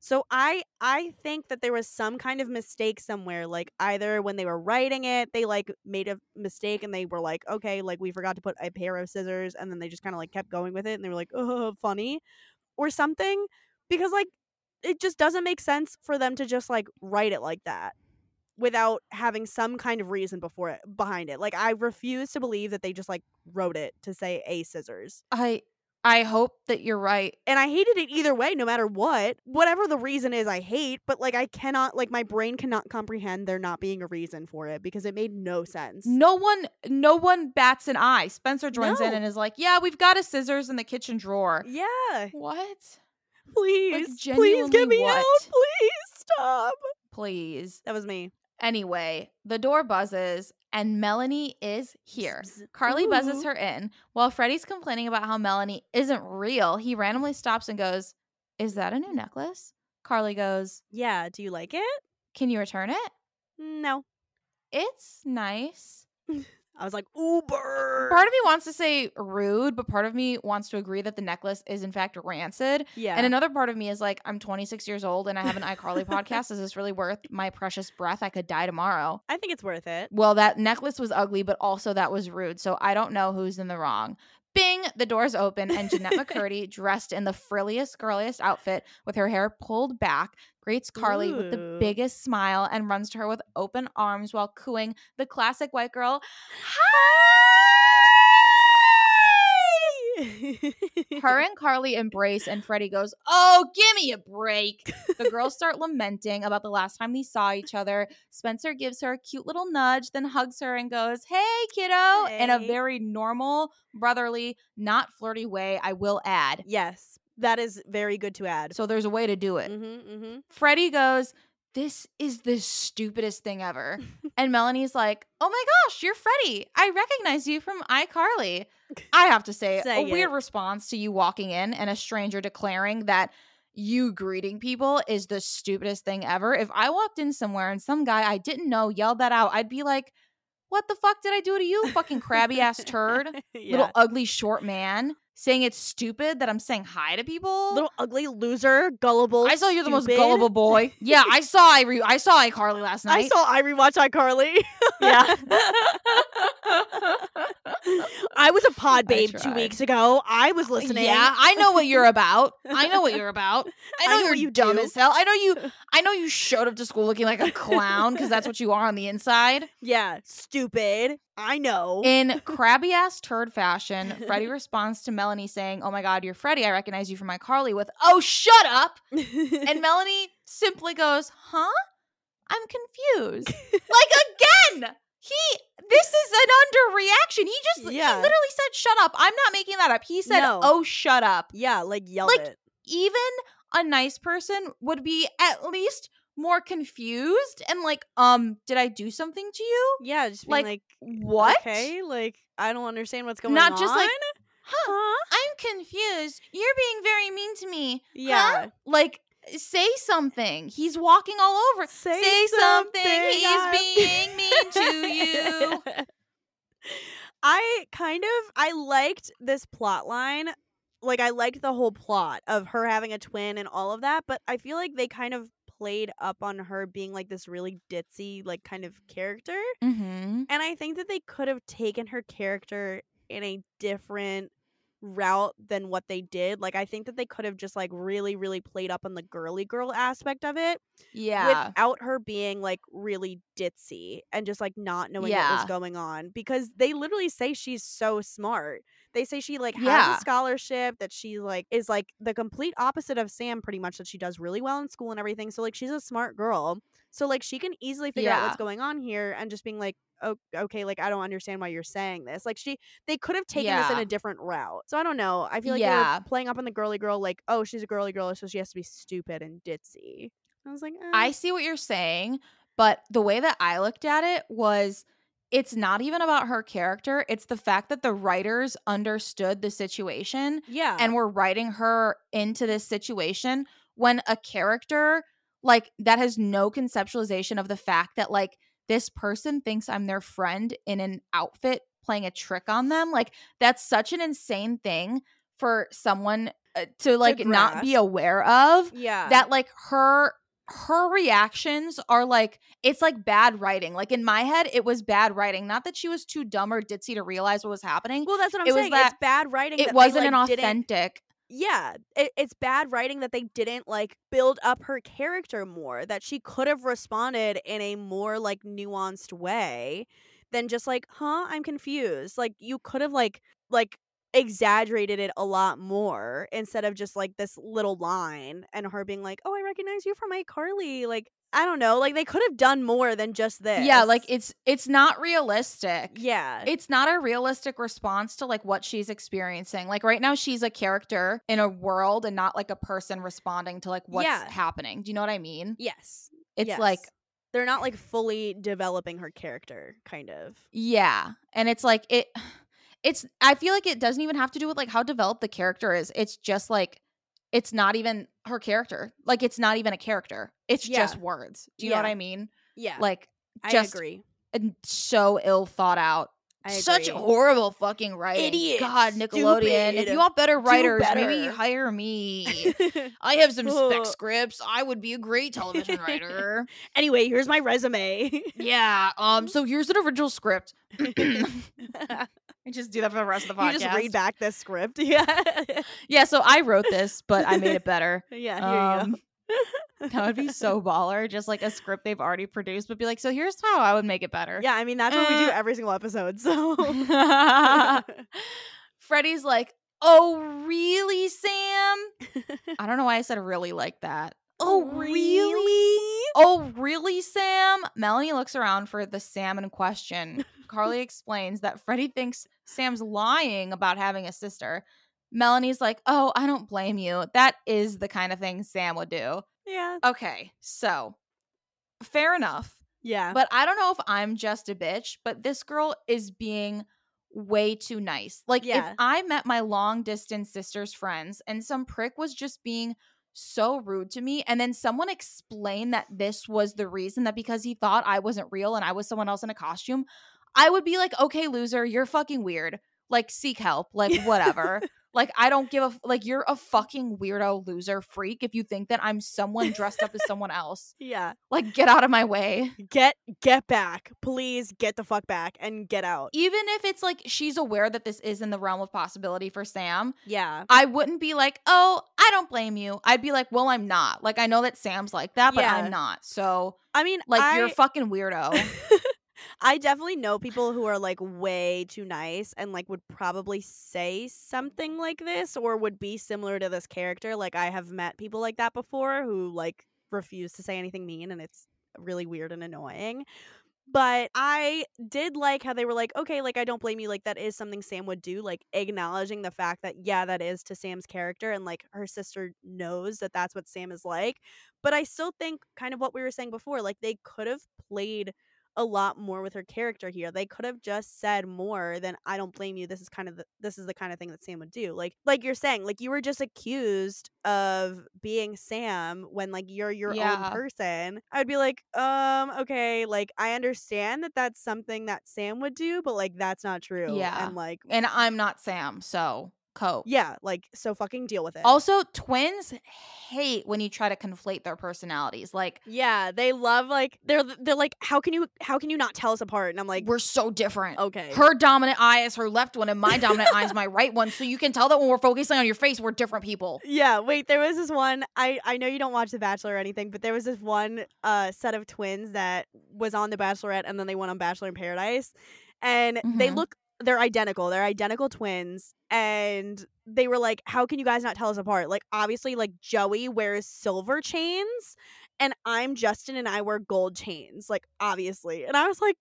So I I think that there was some kind of mistake somewhere like either when they were writing it they like made a mistake and they were like okay like we forgot to put a pair of scissors and then they just kind of like kept going with it and they were like oh funny or something because like it just doesn't make sense for them to just like write it like that without having some kind of reason before it behind it. Like I refuse to believe that they just like wrote it to say a scissors. I I hope that you're right. And I hated it either way, no matter what. Whatever the reason is, I hate, but like I cannot like my brain cannot comprehend there not being a reason for it because it made no sense. No one no one bats an eye. Spencer joins in and is like, "Yeah, we've got a scissors in the kitchen drawer." Yeah. What? Please. please genuinely get me what? out. Please stop. Please. That was me. Anyway, the door buzzes and Melanie is here. Carly buzzes her in. While Freddie's complaining about how Melanie isn't real, he randomly stops and goes, Is that a new necklace? Carly goes, Yeah, do you like it? Can you return it? No. It's nice. I was like, Uber. Part of me wants to say rude, but part of me wants to agree that the necklace is in fact rancid. yeah. And another part of me is like, I'm 26 years old and I have an iCarly podcast. Is this really worth my precious breath? I could die tomorrow. I think it's worth it. Well, that necklace was ugly, but also that was rude. So I don't know who's in the wrong. Bing, the doors open, and Jennette McCurdy, dressed in the frilliest, girliest outfit with her hair pulled back, greets Carly with the biggest smile and runs to her with open arms while cooing the classic white girl. Hi! Her and Carly embrace, and Freddie goes, Oh, give me a break. The girls start lamenting about the last time they saw each other. Spencer gives her a cute little nudge, then hugs her and goes, Hey, kiddo, in a very normal, brotherly, not flirty way, I will add. yes, that is very good to add. So there's a way to do it. mm-hmm, mm-hmm. Freddie goes, This is the stupidest thing ever. and Melanie's like, Oh my gosh, you're Freddie. I recognize you from iCarly. I have to say, Say a weird response to you walking in and a stranger declaring that you greeting people is the stupidest thing ever. If I walked in somewhere and some guy I didn't know yelled that out, I'd be like, What the fuck did I do to you, fucking crabby ass turd? yeah. Little ugly short man saying it's stupid that I'm saying hi to people. little ugly loser, gullible. I saw you're the most gullible boy. Yeah, I saw I re- I saw iCarly last night. I saw I rewatched iCarly. yeah. I was a pod babe two weeks ago. I was uh, listening. Yeah, I know what you're about. I know what you're about. I know, I know you're you dumb do. as hell. I know you. I know you showed up to school looking like a clown because that's what you are on the inside. Yeah, stupid. I know. In crabby ass turd fashion, Freddie responds to Melanie saying, "Oh my God, you're Freddie. I recognize you from my Carly With "Oh, shut up!" And Melanie simply goes, "Huh? I'm confused." like again, he. This is an underreaction. He just Yeah. he literally said, "Shut up." I'm not making that up. He said, No. "Oh, shut up." yeah, like yelled Like, it. even a nice person would be at least more confused and like, um, did I do something to you? Yeah, just being like, like, What? Okay, like I don't understand what's going Not on. Not just like, huh? huh? I'm confused. You're being very mean to me. Huh? Yeah. Like, say something. He's walking all over. Say, something. something, He's I'm- being mean to you. I kind of I liked this plot line. Like I liked the whole plot of her having a twin and all of that, but I feel like they kind of played up on her being like this really ditzy like kind of character. Mm-hmm. And I think that they could have taken her character in a different route than what they did. Like I think that they could have just like really really played up on the girly girl aspect of it Yeah. without her being like really ditzy and just like not knowing what was going on because they literally say she's so smart. They say she like has Yeah. a scholarship that she like is like the complete opposite of Sam pretty much that she does really well in school and everything. So like she's a smart girl. So like she can easily figure out what's going on here and just being like oh, okay, like I don't understand why you're saying this. Like she they could have taken this in a different route. So I don't know. I feel like Yeah. playing up on the girly girl like, oh, she's a girly girl, so she has to be stupid and ditzy. I was like, eh. I see what you're saying, but the way that I looked at it was it's not even about her character. It's the fact that the writers understood the situation yeah. and were writing her into this situation when a character like that has no conceptualization of the fact that like this person thinks I'm their friend in an outfit playing a trick on them. Like that's such an insane thing for someone uh, to like not be aware of yeah. that like her her reactions are like it's like bad writing like in my head it was bad writing not that she was too dumb or ditzy to realize what was happening well, that's what I'm it saying. it's bad writing. it wasn't like, an authentic yeah, it, it's bad writing that they didn't like build up her character more. That she could have responded in a more like nuanced way than just like, huh, I'm confused. Like you could have like like exaggerated it a lot more instead of just like this little line and her being like, oh, I recognize you from iCarly. Like I don't know. Like they could have done more than just this. yeah like it's it's not realistic yeah. it's not a realistic response to like what she's experiencing like right now she's a character in a world and not like a person responding to like what's Yeah. happening do you know what i mean yes. it's Yes. like they're not like fully developing her character, kind of. Yeah. And it's like it it's I feel like it doesn't even have to do with like how developed the character is. It's just like it's not even her character. Like it's not even a character. It's Yeah. just words. Do you know what I mean? Yeah. Like I just agree. and so ill thought out. Such horrible fucking writing. Idiot. God, Nickelodeon. If you want better writers, maybe hire me. I have some spec scripts. I would be a great television writer. anyway, here's my resume. yeah. Um. So here's an original script. I just do that for the rest of the podcast. you just read back this script. Yeah. Yeah, so I wrote this, but I made it better. yeah, here Um, that would be so baller. Just like a script they've already produced, but be like, so here's how I would make it better. Yeah, I mean that's what we do Uh. every single episode. So Freddie's like, oh, really, Sam? I don't know why I said really like that. Oh, really? Oh, really, Sam? Melanie looks around for the Sam in question. Carly explains that Freddie thinks Sam's lying about having a sister. Melanie's like, oh, I don't blame you. That is the kind of thing Sam would do. Yeah. Okay, so fair enough. Yeah. But I don't know if I'm just a bitch, but this girl is being way too nice. Like Yeah. if I met my long distance sister's friends and some prick was just being so rude to me and then someone explained that this was the reason that because he thought I wasn't real and I was someone else in a costume, I would be like, okay, loser, you're fucking weird. Like, seek help. Like, whatever. like, I don't give a like. You're a fucking weirdo, loser, freak. If you think that I'm someone dressed up as someone else, Yeah. like, get out of my way. Get get back. Please get the fuck back and get out. Even if it's like she's aware that this is in the realm of possibility for Sam, Yeah. I wouldn't be like, oh, I don't blame you. I'd be like, well, I'm not. Like, I know that Sam's like that, but Yeah. I'm not. So, I mean, like, I, you're a fucking weirdo. I definitely know people who are like way too nice and like would probably say something like this or would be similar to this character. Like I have met people like that before who like refuse to say anything mean and it's really weird and annoying. But I did like how they were like, okay, like I don't blame you. Like that is something Sam would do, like acknowledging the fact that, yeah, that is to Sam's character. And like her sister knows that that's what Sam is like. But I still think, kind of what we were saying before, like they could have played a lot more with her character here. They could have just said more than I don't blame you. This is kind of the, this is the kind of thing that Sam would do. Like like you're saying, like you were just accused of being Sam when like you're your Yeah. own person. I'd be like, um, okay, like I understand that that's something that Sam would do, but like that's not true. Yeah. and like and I'm not Sam, so cope. yeah, like so fucking deal with it. Also, twins hate when you try to conflate their personalities. Like, yeah, they love like they're they're like, how can you how can you not tell us apart? And I'm like, we're so different. okay, Her dominant eye is her left one, and my dominant eye is my right one. So you can tell that when we're focusing on your face, we're different people. Yeah, wait, there was this one I I know you don't watch The Bachelor or anything, but there was this one uh set of twins that was on The Bachelorette and then they went on Bachelor in Paradise. And they Mhm. look they're identical. They're identical twins and they were like, "How can you guys not tell us apart?" Like obviously like Joey wears silver chains and I'm Justin and I wear gold chains, like obviously. And I was like,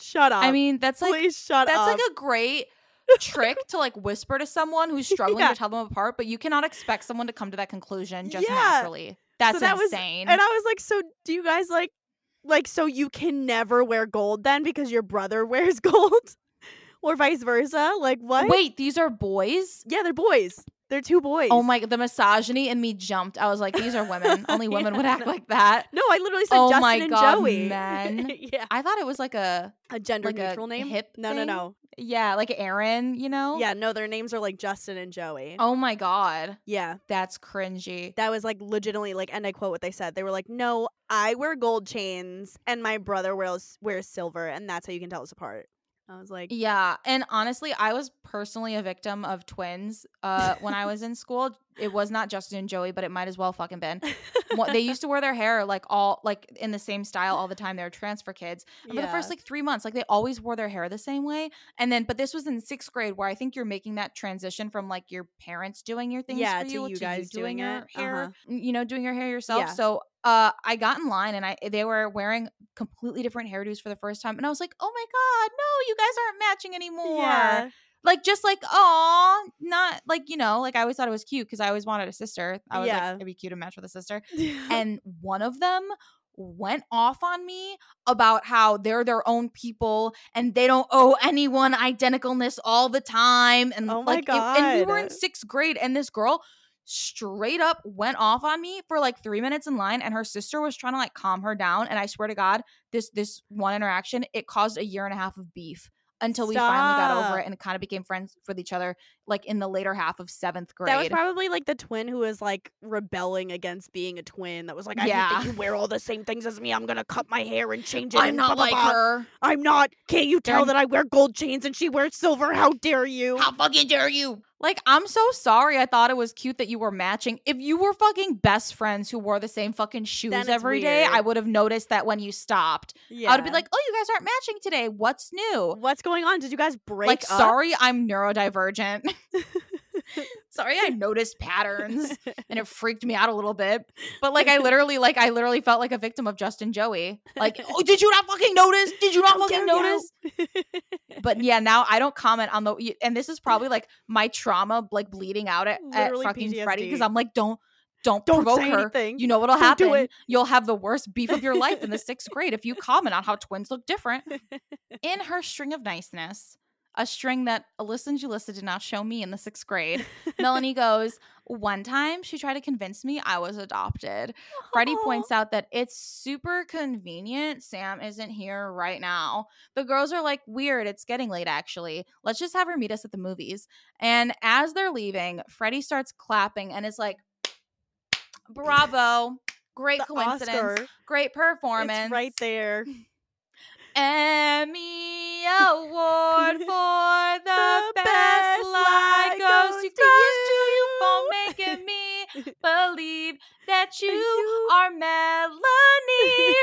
"Shut up." I mean, that's like please shut that's up. like a great trick to like whisper to someone who's struggling Yeah. to tell them apart, but you cannot expect someone to come to that conclusion just Yeah. naturally. That's that was- insane. And I was like, so do you guys like like so you can never wear gold then because your brother wears gold? or vice versa? Like what? Wait, these are boys? Yeah, they're boys. They're two boys. Oh my, the misogyny in me jumped. I was like, these are women. Only women would act like that. No, I literally said Oh Justin my and God, Joey. men. yeah. I thought it was like a, A gender Like a neutral name? hip no, no, no. yeah, like Aaron, you know? Yeah, no, their names are like Justin and Joey. Oh my God. Yeah. That's cringy. That was like legitimately like and I quote what they said. They were like, "No, I wear gold chains and my brother wears wears silver and that's how you can tell us apart." I was like, Yeah, and honestly, I was personally a victim of twins. Uh, when I was in school, it was not Justin and Joey, but it might as well fucking been. They used to wear their hair like all like in the same style all the time. They were transfer kids, and for the first like three months, like they always wore their hair the same way. And then, but this was in sixth grade, where I think you're making that transition from like your parents doing your things Yeah, for to you, you to guys doing doing your it. hair, Uh-huh. you know, doing your hair yourself. Yeah. So, uh, I got in line, and I they were wearing completely different hairdos for the first time, and I was like, oh my god, no, you guys aren't matching anymore. Yeah. like just like oh not like you know like i always thought it was cute because i always wanted a sister. I was Yeah. like it'd be cute to match with a sister. And one of them went off on me about how they're their own people and they don't owe anyone identicalness all the time and Oh my like it- and we were in sixth grade and this girl straight up went off on me for like three minutes in line and her sister was trying to like calm her down and i swear to god this this one interaction it caused a year and a half of beef until we finally got over it and kind of became friends with each other like in the later half of seventh grade That was probably like the twin who was like rebelling against being a twin. That was like, I Yeah. you wear all the same things as me. I'm gonna cut my hair and change it. i'm not blah, like blah. her I'm not. Can't you tell I'm- that I wear gold chains and she wears silver? How dare you? How fucking dare you? Like, I'm so sorry. I thought it was cute that you were matching. If you were fucking best friends who wore the same fucking shoes every day. I would have noticed that when you stopped. yeah. I would be like, oh, you guys aren't matching today. What's new? What's going on? Did you guys break like, up? sorry, I'm neurodivergent. sorry, I noticed patterns and it freaked me out a little bit. But like, I literally, like, I literally felt like a victim of Justin Joey. Like, oh, did you not fucking notice? Did you not fucking notice? but yeah, now I don't comment on the and this is probably like my trauma like bleeding out at, at fucking Freddie because I'm like, don't don't, Don't provoke her. anything. You know what'll Don't do happen? You'll have the worst beef of your life in the sixth grade if you comment on how twins look different. In her string of niceness, a string that Alyssa and Julissa did not show me in the sixth grade. Melanie goes, One time she tried to convince me I was adopted. Freddie points out that it's super convenient Sam isn't here right now. The girls are like, Weird, it's getting late actually. Let's just have her meet us at the movies. And as they're leaving, Freddie starts clapping and is like, Bravo. Great The coincidence. Oscar. Great performance. It's right there. Emmy Award for the, The best, best lie goes, goes to, to you for making me believe that you, you are Melanie.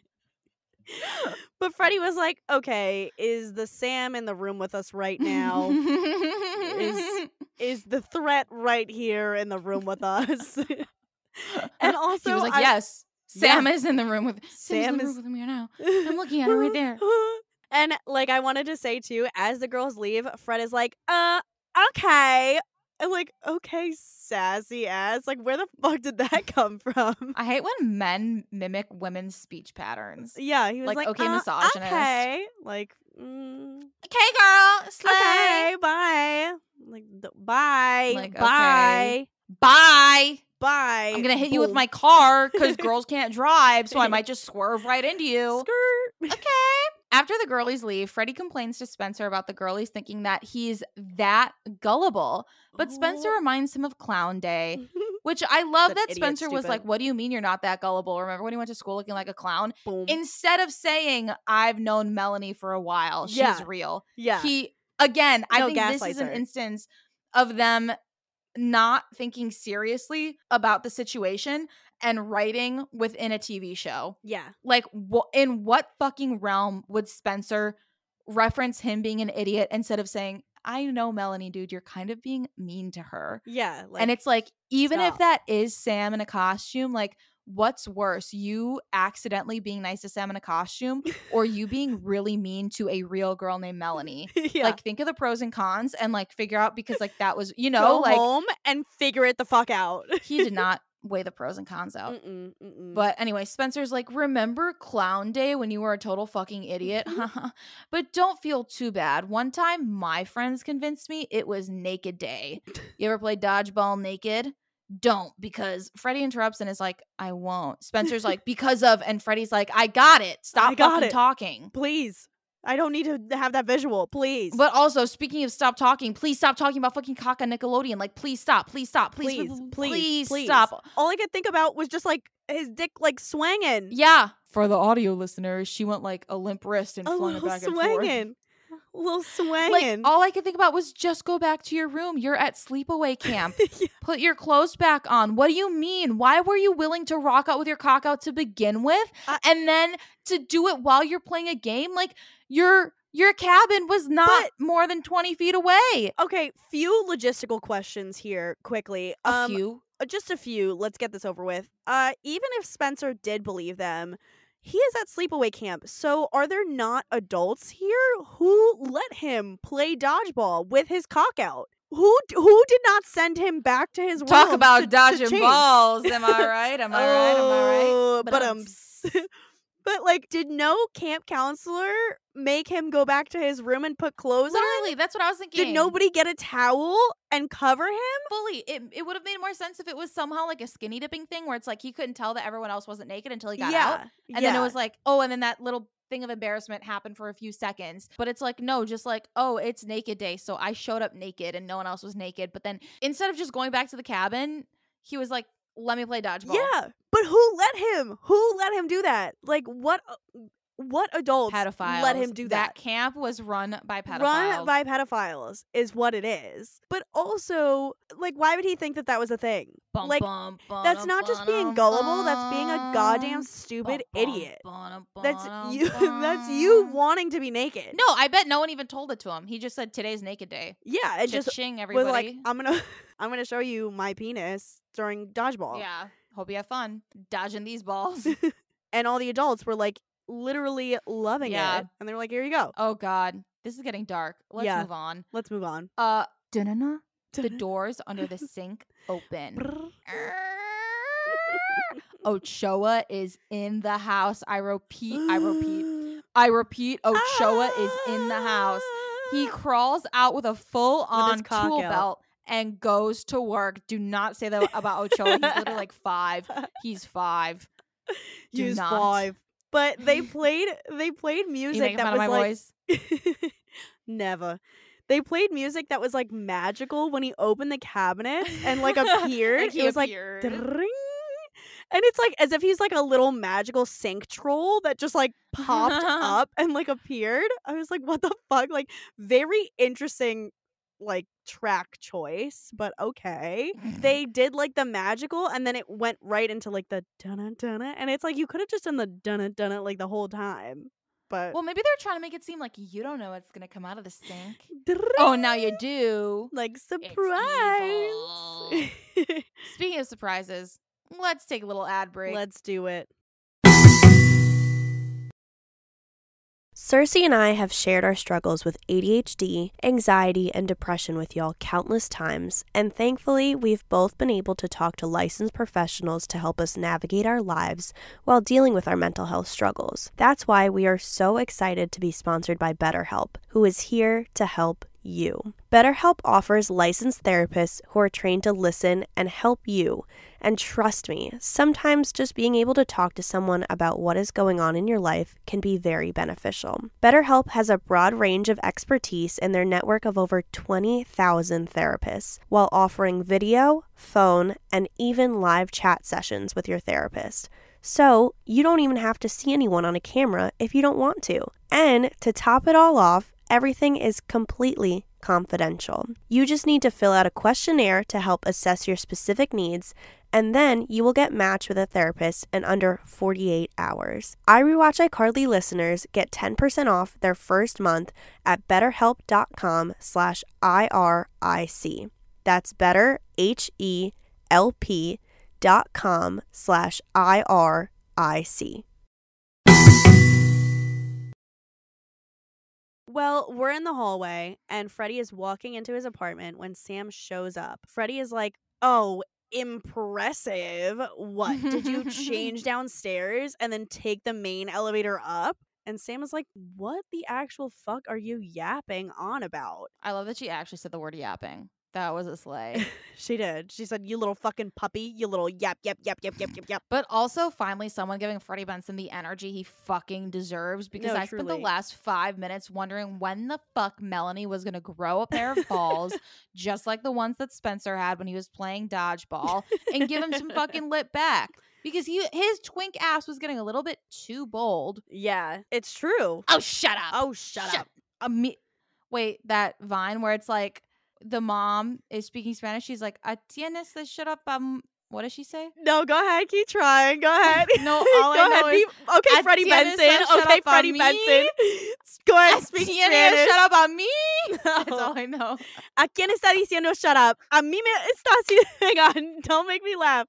but Freddie was like, "Okay, is the Sam in the room with us right now? is the threat right here in the room with us?" and also, he was like, I- "Yes, Sam is in the room with Sam's is in the room with me now. I'm looking at it right there. And like I wanted to say too, as the girls leave, Fred is like, "Uh, okay." And like, okay, sassy ass. Like, where the fuck did that come from? I hate when men mimic women's speech patterns. Yeah, he was Like, like, okay, "Uh, misogynist." Okay, like, mm, Okay, girl, slay. okay, bye. Like, bye, Like, bye, Bye. Bye. I'm gonna hit you with my car because girls can't drive, so I might just swerve right into you. skirt. Okay. After the girlies leave, Freddie complains to Spencer about the girlies thinking that he's that gullible. But Spencer Oh. reminds him of Clown Day, which I love that idiot, Spencer was like. What do you mean you're not that gullible? Remember when he went to school looking like a clown? Boom. Instead of saying, I've known Melanie for a while, she's Yeah. real. yeah, He, again, I No, think this is an her. instance of them not thinking seriously about the situation and writing within a TV show. yeah, Like, wh- in what fucking realm would Spencer reference him being an idiot instead of saying, I know Melanie, dude, you're kind of being mean to her. yeah. Like, and it's like, even if that is Sam in a costume, like, what's worse, you accidentally being nice to Sam in a costume or you being really mean to a real girl named Melanie? yeah. Like, think of the pros and cons and like figure out because, like, that was, you know, Go like, home and figure it the fuck out. he did not weigh the pros and cons out. Mm-mm, mm-mm. But anyway, Spencer's like, remember Clown Day when you were a total fucking idiot? Mm-hmm. but don't feel too bad. One time, my friends convinced me it was Naked Day. You ever play dodgeball naked? Don't, because Freddie interrupts and is like, I won't. Spencer's like, because of, and Freddie's like, I got it. Stop I got fucking it." talking. please, I don't need to have that visual. Please, But also, speaking of stop talking, please stop talking about fucking cock on Nickelodeon. Like, please stop, please stop, please, please, please, please, please, stop. All I could think about was just like his dick, like swinging. Yeah. For the audio listeners, she went like a limp wrist and a flung it little back and forth. A little swinging. Like all I could think about was just go back to your room. You're at sleepaway camp. Yeah. Put your clothes back on. What do you mean? Why were you willing to rock out with your cock out to begin with, I- and then to do it while you're playing a game? Like your your cabin was not But- more than twenty feet away. Okay, few logistical questions here quickly. A um, few. uh, just a few. Let's get this over with. Uh, even if Spencer did believe them, he is at sleepaway camp. So are there not adults here who let him play dodgeball with his cock out? Who who did not send him back to his room? Talk about to- to dodging change? balls. Am I right? Am I right? Am I right? Oh, But But um, um, but like, did no camp counselor make him go back to his room and put clothes on? literally, that's what I was thinking. Did nobody get a towel and cover him? fully it, it would have made more sense if it was somehow like a skinny dipping thing where it's like he couldn't tell that everyone else wasn't naked until he got out and then it was like oh and then that little thing of embarrassment happened for a few seconds but it's like no just like oh it's naked day so i showed up naked and no one else was naked but then instead of just going back to the cabin he was like let me play dodgeball Yeah, but who let him? Who let him do that? Like what? uh, What adults pedophiles let him do that? That camp was run by pedophiles Run by pedophiles is what it is. But also, like, why would he think that that was a thing? Bum, like, bum, That's ba-dum, not just being gullible. That's being a goddamn stupid bum, idiot. That's you. that's you wanting to be naked. No, I bet no one even told it to him. He just said today's naked day. Yeah, it just was everybody. like, I'm gonna, I'm gonna show you my penis during dodgeball. yeah. Hope you have fun dodging these balls. and all the adults were like literally loving Yeah. it, and they were like, "Here you go. oh God, this is getting dark. Let's Yeah. move on. Let's move on." Uh, dun-dun-dun. the doors under the sink open. Ochoa is in the house. I repeat. I repeat. I repeat. Ochoa is in the house. he crawls out with a full on tool out. belt and goes to work. Do not say that about Ochoa. He's literally like five. He's five. Do Use not. five. But they played they played music that was like voice? never. They played music that was like magical when he opened the cabinet and like appeared. he it was like "Dring." and it's like as if he's like a little magical sink troll that just like popped up and like appeared. I was like, what the fuck? Like very interesting like track choice, but okay. Mm-hmm. They did like the magical and then it went right into like the dunna dunna and it's like you could have just done the dunna dunna like the whole time. But Well, maybe they're trying to make it seem like you don't know what's gonna come out of the sink. Oh, now you do. like surprise. Speaking of surprises, let's take a little ad break. Let's do it. Circe and I have shared our struggles with ADHD, anxiety, and depression with y'all countless times, and thankfully, we've both been able to talk to licensed professionals to help us navigate our lives while dealing with our mental health struggles. That's why we are so excited to be sponsored by BetterHelp, who is here to help you. BetterHelp offers licensed therapists who are trained to listen and help you. And trust me, sometimes just being able to talk to someone about what is going on in your life can be very beneficial. BetterHelp has a broad range of expertise in their network of over 20,000 therapists, while offering video, phone, and even live chat sessions with your therapist. So, you don't even have to see anyone on a camera if you don't want to. And to top it all off, everything is completely confidential. You just need to fill out a questionnaire to help assess your specific needs, and then you will get matched with a therapist in under 48 hours. I Rewatch iCarly listeners get 10% off their first month at betterhelp.com slash IRIC. That's better, H-E-L-P dot com slash IRIC. Well, we're in the hallway and Freddie is walking into his apartment when Sam shows up. Freddie is like, "Oh, impressive. What? Did you change downstairs and then take the main elevator up?" And Sam was like, "What the actual fuck are you yapping on about?" I love that she actually said the word yapping. That was a slay. she did. She said, "You little fucking puppy, you little yap yap yap yap yap yap yap." But also, finally, someone giving Freddie Benson the energy he fucking deserves because No, I spent the last five minutes wondering when the fuck Melanie was going to grow a pair of balls, just like the ones that Spencer had when he was playing dodgeball, and give him some fucking lip back. Because he his twink ass was getting a little bit too bold. Yeah, it's true. Oh, shut up. Oh, shut, up. A me- Wait, that vine where it's like the mom is speaking Spanish. She's like, "Ah, tienes to shut up." Um, what does she say? No, go ahead. Keep trying. Go ahead. No, all go I know ahead. Be, okay, "Ah, Freddie Benson. Okay, Freddie. Benson. Go ahead. Speak Spanish. shut up on me. That's No. all I know. ¿A quién está diciendo shut up? A mí me está haciendo. Hang on. Don't make me laugh.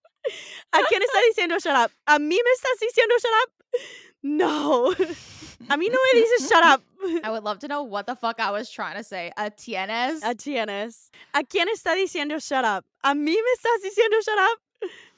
¿A quién está diciendo shut up? ¿A mí me estás diciendo shut up? No. A mí no me dices shut up. I would love to know what the fuck I was trying to say. A tienes. A tienes. ¿A quién está diciendo shut up? ¿A mí me estás diciendo shut up?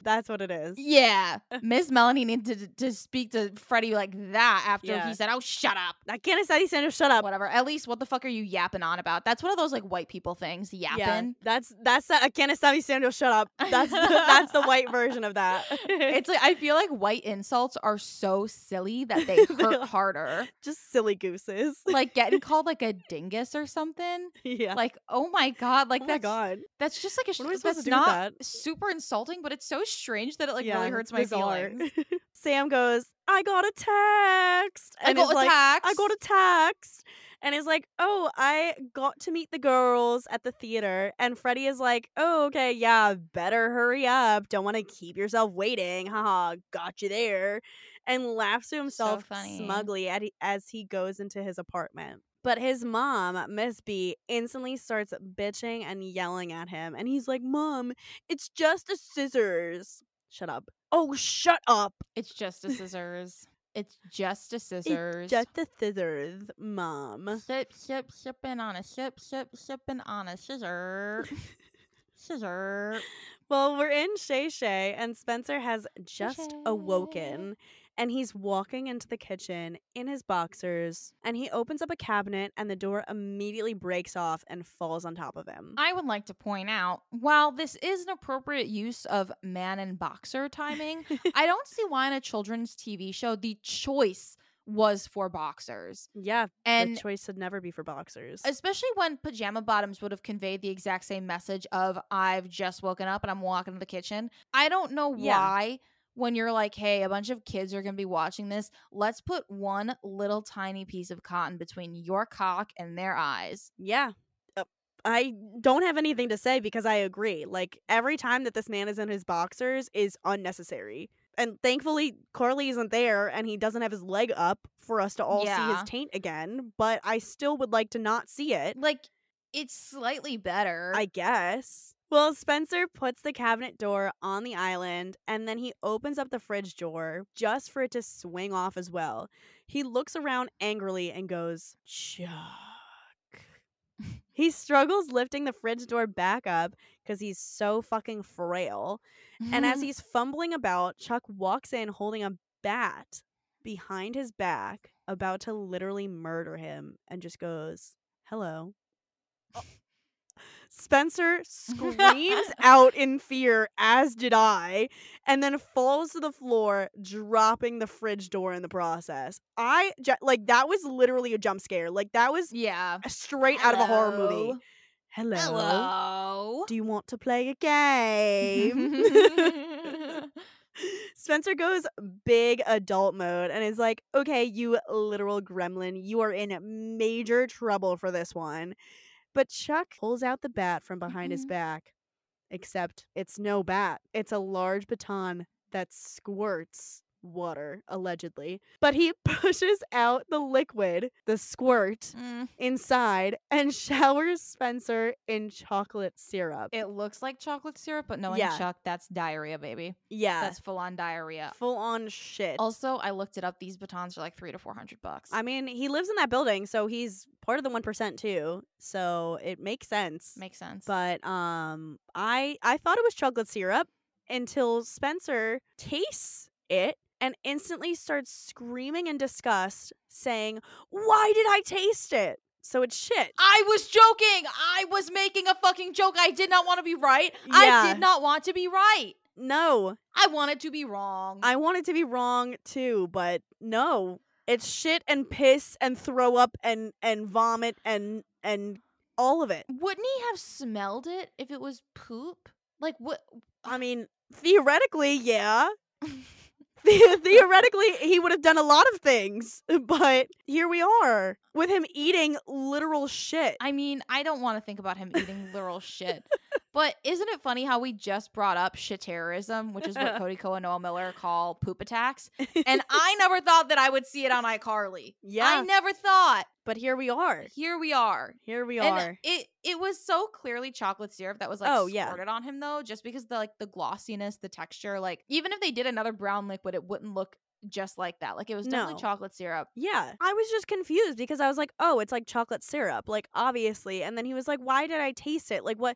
That's what it is. yeah, Miss Melanie needed to, to speak to Freddie like that after Yeah. he said, "Oh, shut up." ¿A quién está diciendo shut up? Whatever. At least, what the fuck are you yapping on about? That's one of those like white people things. Yapping. that's that's the, a está diciendo shut up. That's the, that's the white version of that. It's like I feel like white insults are so silly that they hurt harder. just silly gooses. Like getting called like a dingus or something. yeah. Like, oh my god, like oh my that's god. that's just like a sh- What am I supposed that's to do not that? super insulting, but it's so strange that it like Yeah, really hurts my bizarre. feelings. Sam goes, I got a text. I And got a like, text. I got a text. And is like, oh, I got to meet the girls at the theater. And Freddie is like, oh, okay, yeah, better hurry up. Don't want to keep yourself waiting. Haha, got you there. And laughs to himself funny. smugly as he goes into his apartment. But his mom, Miss B, instantly starts bitching and yelling at him. And he's like, Mom, it's just a scissors. Shut up. Oh, shut up. It's just a scissors. it's just a scissors. It's just a scissors, Mom. Sip, sip, sipping on a sip, sip, sipping on a scissor. scissor. Well, we're in Shay Shay, and Spencer has just Shay. awoken. And he's walking into the kitchen in his boxers and he opens up a cabinet and the door immediately breaks off and falls on top of him. I would like to point out while this is an appropriate use of man and boxer timing, I don't see why in a children's TV show the choice was for boxers. yeah, And the choice should never be for boxers. especially when pajama bottoms would have conveyed the exact same message of I've just woken up and I'm walking to the kitchen. I don't know Yeah. why when you're like, hey, a bunch of kids are going to be watching this, let's put one little tiny piece of cotton between your cock and their eyes. Yeah. Uh, I don't have anything to say because I agree. Like every time that this man is in his boxers is unnecessary. And thankfully Carly isn't there and he doesn't have his leg up for us to all see his taint again, but I still would like to not see it. Like it's slightly better. I guess. Well, Spencer puts the cabinet door on the island and then he opens up the fridge door just for it to swing off as well. He looks around angrily and goes, Chuck. he struggles lifting the fridge door back up because he's so fucking frail. And as he's fumbling about, Chuck walks in holding a bat behind his back, about to literally murder him, and just goes, Hello. Oh, Spencer screams out in fear, as did I, and then falls to the floor, dropping the fridge door in the process. I like that was literally a jump scare. Like that was yeah. straight out of a horror movie. Hello. Hello. Do you want to play a game? Spencer goes big adult mode and is like, okay, you literal gremlin, you are in major trouble for this one. But Chuck pulls out the bat from behind his Mhm. back, except it's no bat, it's a large baton that squirts water, allegedly. But he pushes out the liquid, the squirt, Mm, inside and showers Spencer in chocolate syrup. it looks like chocolate syrup, but knowing Yeah. Chuck, that's diarrhea, baby. yeah. That's full on diarrhea. full on shit. Also, I looked it up. These batons are like three to four hundred bucks. I mean, he lives in that building, so he's part of the 1% too. So it makes sense. Makes sense. but um I I thought it was chocolate syrup until Spencer tastes it and instantly starts screaming in disgust saying, "Why did I taste it?" So it's shit. I was joking. I was making a fucking joke. I did not want to be right. I did not want to be right. No, I wanted to be wrong. I wanted to be wrong too, but no. It's shit and piss and throw up and and vomit and and all of it. Wouldn't he have smelled it if it was poop? Like what? I mean, theoretically, yeah. The- theoretically, he would have done a lot of things, but here we are with him eating literal shit. I mean, I don't want to think about him eating literal shit. But isn't it funny how we just brought up shit terrorism, which is what Cody Ko and Noel Miller call poop attacks? And I never thought that I would see it on iCarly. Yeah. I never thought. but here we are. Here we are. Here we And are. it it was so clearly chocolate syrup that was like Oh, yeah. squirted on him though, just because the like the glossiness, the texture, like even if they did another brown liquid, it wouldn't look just like that. Like it was definitely No. chocolate syrup. Yeah. I was just confused because I was like, oh, it's like chocolate syrup, like obviously. And then he was like, why did I taste it? Like what?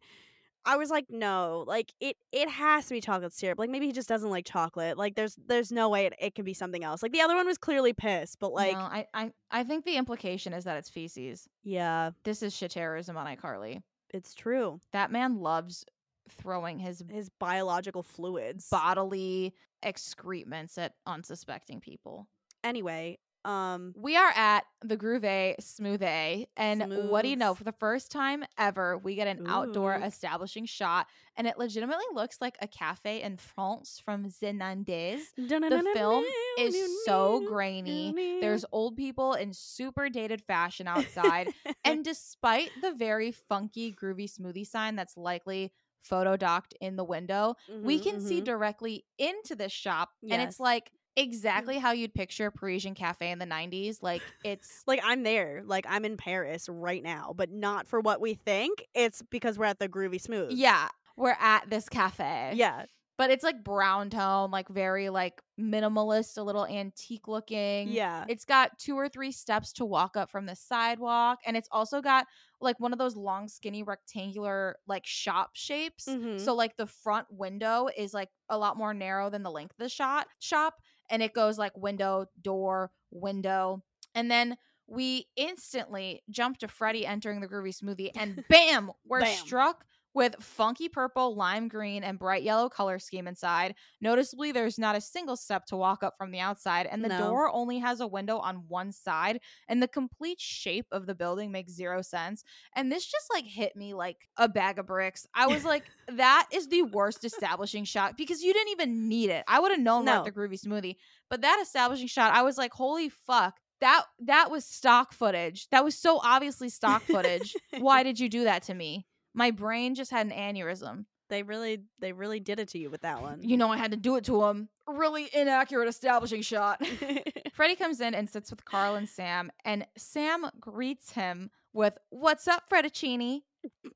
I was like, no, like it it has to be chocolate syrup. Like maybe he just doesn't like chocolate. Like there's there's no way it, it can be something else. Like the other one was clearly piss, but like no, I, I I think the implication is that it's feces. yeah, This is shit terrorism on iCarly. it's true. That man loves throwing his His biological fluids. bodily excrements at unsuspecting people. anyway, um We are at the Groovy Smoothie, and what do you know? For the first time ever, we get an outdoor establishing shot, and it legitimately looks like a cafe in France from Zenandes. the film is so grainy. There's old people in super dated fashion outside, and despite the very funky, groovy smoothie sign that's likely photo docked in the window, we Mhm, can see mhm. directly into this shop, and it's like exactly how you'd picture a Parisian cafe in the 90s. Like it's like I'm there, like I'm in Paris right now, but not for what we think. It's because we're at the Groovy Smooth. yeah, we're at this cafe. yeah, But it's like brown tone, like very like minimalist, a little antique looking. yeah. It's got two or three steps to walk up from the sidewalk, and it's also got like one of those long, skinny, rectangular like shop shapes. Mhm. So like the front window is like a lot more narrow than the length of the shot shop, and it goes like window, door, window. And then we instantly jump to Freddie entering the groovy smoothie, and bam, we're Bam. struck with funky purple, lime green, and bright yellow color scheme inside. Noticeably, there's not a single step to walk up from the outside, and the No. door only has a window on one side, and the complete shape of the building makes zero sense. And this just like hit me like a bag of bricks. I was like, that is the worst establishing shot because you didn't even need it. I would have known No. about the groovy smoothie, but that establishing shot, I was like, holy fuck. That that was stock footage. That was so obviously stock footage. Why did you do that to me? My brain just had an aneurysm. They really they really did it to you with that one. You know, I had to do it to him. Really inaccurate establishing shot. Freddie comes in and sits with Carl and Sam, and Sam greets him with, What's up, Frediccini?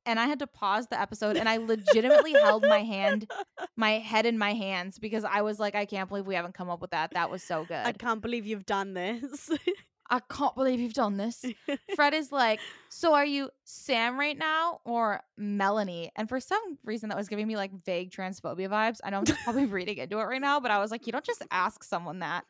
And I had to pause the episode and I legitimately held my hand, my head in my hands because I was like, I can't believe we haven't come up with that. That was so good. I can't believe you've done this. I can't believe you've done this. Fred is like, So are you Sam right now or Melanie? And for some reason, that was giving me like vague transphobia vibes. I know I'm probably reading into it right now, but I was like, You don't just ask someone that.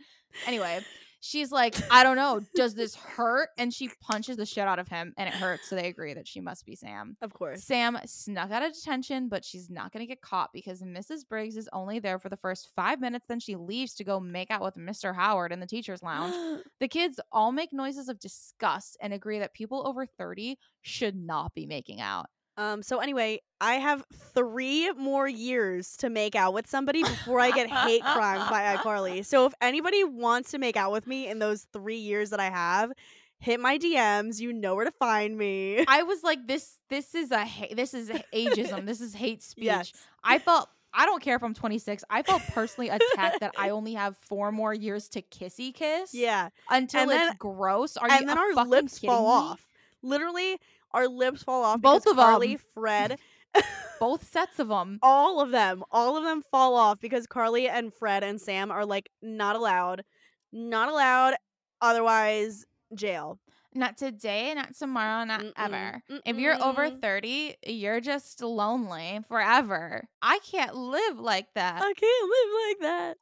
Anyway, she's like, I don't know. Does this hurt? And she punches the shit out of him and it hurts. So they agree that she must be Sam. of course. Sam snuck out of detention, but she's not going to get caught because Mrs. Briggs is only there for the first five minutes. Then she leaves to go make out with Mr. Howard in the teacher's lounge. The kids all make noises of disgust and agree that people over 30 should not be making out. Um, so anyway, I have three more years to make out with somebody before I get hate crime by iCarly. So if anybody wants to make out with me in those three years that I have, hit my DMs. You know where to find me. I was like, this this is a ha- this is ageism. this is hate speech. Yes. I felt I don't care if I'm 26. I felt personally attacked that I only have four more years to kissy kiss. Yeah. Until And it's then- gross. Are you and then a our lips fall me? off. Literally, our lips fall off. Both of. Carly, Fred, Both sets of them. all of them, all of them fall off because Carly and Fred and Sam are like not allowed, not allowed. Otherwise, jail. Not today, not tomorrow, not Mm-mm. ever. If you're over 30, you're just lonely forever. I can't live like that. I can't live like that.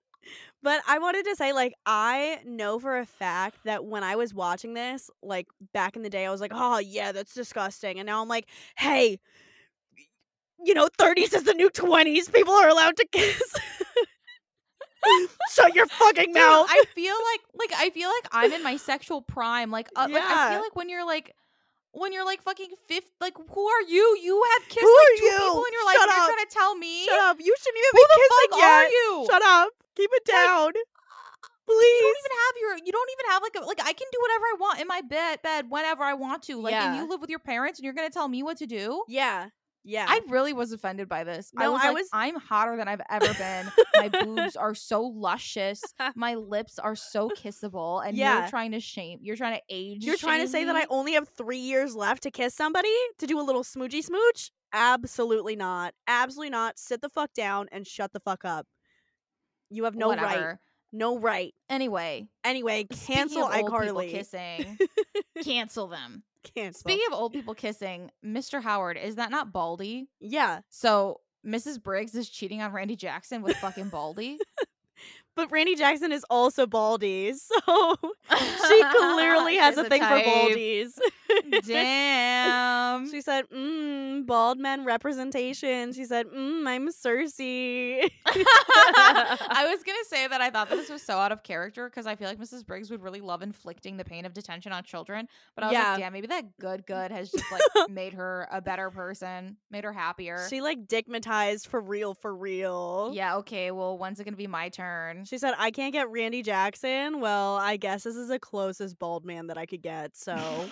But I wanted to say, like, I know for a fact that when I was watching this, like back in the day, I was like, oh, yeah, that's disgusting. And now I'm like, hey, you know, 30s is the new 20s. People are allowed to kiss. Shut your fucking Dude, mouth. I feel like like I feel like I'm in my sexual prime. Like uh, like I feel like when you're like when you're like fucking fifth like who are you? You have kissed Who like two you? people in your life Shut you're up. trying to tell me Shut up. You shouldn't even who be the kissing fuck are you? Shut up. Keep it down. Please. you don't even have your you don't even have like a like I can do whatever I want in my bed bed whenever I want to. Like and you live with your parents and you're gonna tell me what to do? yeah. Yeah. I really was offended by this. I was I like, was... I'm hotter than I've ever been. My boobs are so luscious. My lips are so kissable. And Yeah. you're trying to shame. You're trying to age. You're trying to say that I only have three years left to kiss somebody to do a little smoochy smooch? Absolutely not. Absolutely not. Sit the fuck down and shut the fuck up. You have no right. No right. Anyway, Anyway, cancel speaking of old people iCarly. kissing. cancel them. cancel. Speaking of old people kissing, Mr. Howard is that not Baldy? yeah, So Mrs. Briggs is cheating on Randy Jackson with fucking Baldy. but Randy Jackson is also baldy, so she clearly has a thing type. for baldies. Damn. She said, mm, bald men representation. She said, mm, I'm Circe. I was gonna say that I thought that this was so out of character because I feel like Mrs. Briggs would really love inflicting the pain of detention on children. But I was Yeah. like, yeah, maybe that good good has just like made her a better person, made her happier. she like digmatized for real, for real. yeah, okay. Well, when's it gonna be my turn? She said, I can't get Randy Jackson. Well, I guess this is the closest bald man that I could get. So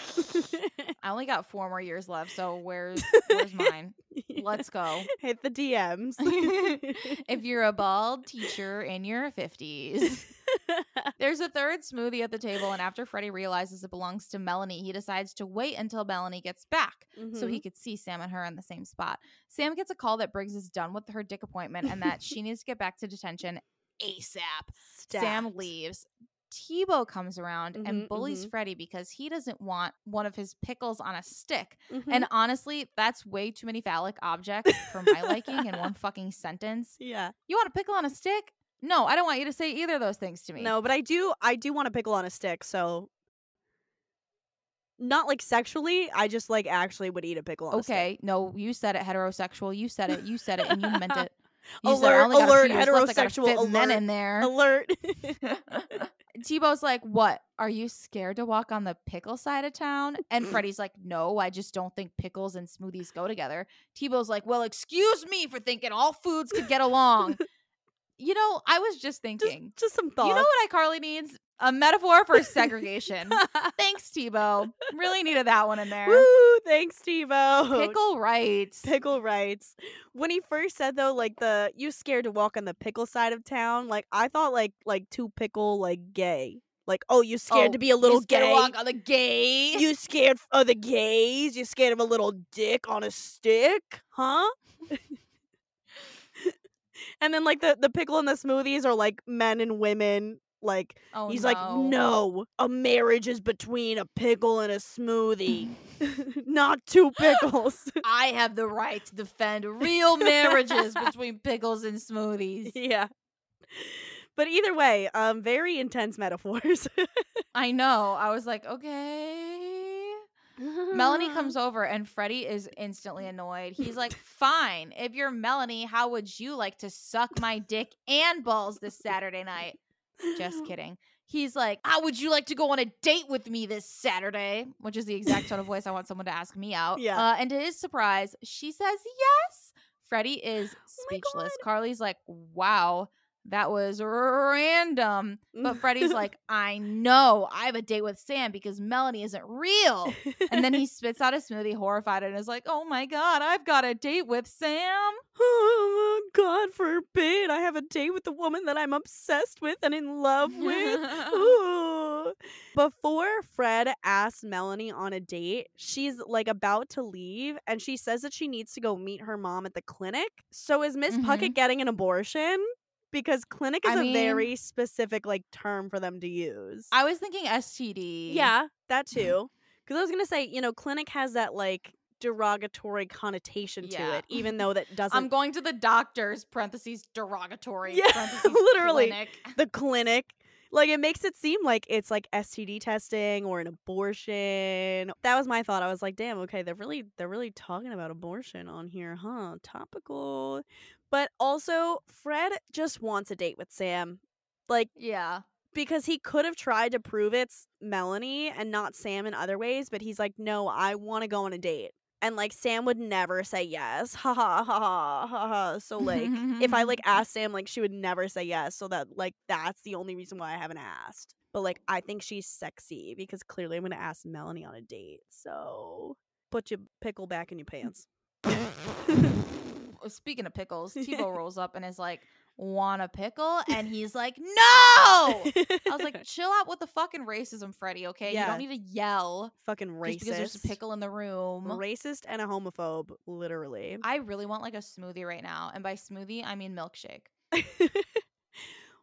I only got four more years left, so where's where's mine? Let's go. hit the DMs. if you're a bald teacher in your 50s. There's a third smoothie at the table, and after Freddie realizes it belongs to Melanie, he decides to wait until Melanie gets back so Mhm. he could see Sam and her in the same spot. Sam gets a call that Briggs is done with her dick appointment and that she needs to get back to detention ASAP. Sam leaves. T-Bo comes around and Mhm, bullies mhm. Freddie because he doesn't want one of his pickles on a stick. Mhm. And honestly, that's way too many phallic objects for my liking in one fucking sentence. yeah. You want a pickle on a stick? No, I don't want you to say either of those things to me. No, but I do I do want a pickle on a stick, so not like sexually, I just like actually would eat a pickle on a stick. Okay, no, you said it heterosexual. You said it. You said it, and you meant it. You Alert, said, alert, few left, I gotta heterosexual fit men alert, in there. Alert. T-Bo's like, "What? Are you scared to walk on the pickle side of town?" And mm-hmm. Freddie's like, "No, I just don't think pickles and smoothies go together." T-Bo's like, "Well, excuse me for thinking all foods could get along." You know, I was just just, thinking. just some thoughts. you know what iCarly needs? A metaphor for segregation. Thanks, T-Bo. Really needed that one in there. Woo! Thanks, Stevo. Pickle rights. Pickle rights. when he first said though, like the you scared to walk on the pickle side of town. Like I thought, like like two pickle like gay. Like oh, you scared Oh, to be a little you scared to gay. walk on the gay. you scared of the gays? You scared of a little dick on a stick, huh? And then like the the pickle and the smoothies are like men and women. Like oh, he's like, no, a marriage is between a pickle and a smoothie, not two pickles. I have the right to defend real marriages between pickles and smoothies. yeah. But either way, um, very intense metaphors. I know. I was like, okay. Melanie comes over and Freddie is instantly annoyed. He's like, fine. If you're Melanie, how would you like to suck my dick and balls this Saturday night? Just kidding. He's like, how would you like to go on a date with me this Saturday? Which is the exact tone of voice I want someone to ask me out. Yeah. Uh, and to his surprise, she says yes. Freddie is Oh speechless. Carly's like, wow, that was random. But Freddie's like, I know. I have a date with Sam because Melanie isn't real. And then he spits out a smoothie, horrified, and is like, oh my God, I've got a date with Sam. oh, God forbid I have a date with the woman that I'm obsessed with and in love with. Ooh. Before Fred asks Melanie on a date, she's like about to leave and she says that she needs to go meet her mom at the clinic. So is Miss Mhm. Puckett getting an abortion? Because clinic is I a mean- very specific like term for them to use. I was thinking STD. yeah, that mm-hmm. too. Because I was gonna say, you know, clinic has that like derogatory connotation to it, even though that doesn't I'm going to the doctor's, parentheses, derogatory. Yeah, parentheses, literally. clinic. the clinic. Like it makes it seem like it's like STD testing or an abortion. That was my thought. I was like, damn, okay, they're really they're really talking about abortion on here, huh? Topical. But also, Fred just wants a date with Sam. Like Yeah. because he could have tried to prove it's Melanie and not Sam in other ways, but he's like, no, I want to go on a date. And like Sam would never say yes. Ha ha ha ha ha ha. So like if I like asked Sam, like she would never say yes. So that like that's the only reason why I haven't asked. But like I think she's sexy because clearly I'm gonna ask Melanie on a date. So put your pickle back in your pants. Speaking of pickles, T-Bo rolls up and is like, "Want a pickle?" And he's like, "No!" I was like, "Chill out with the fucking racism, Freddie. Okay, you don't need to yell fucking just racist. because there's a pickle in the room." Racist and a homophobe, literally. I really want like a smoothie right now, and by smoothie I mean milkshake.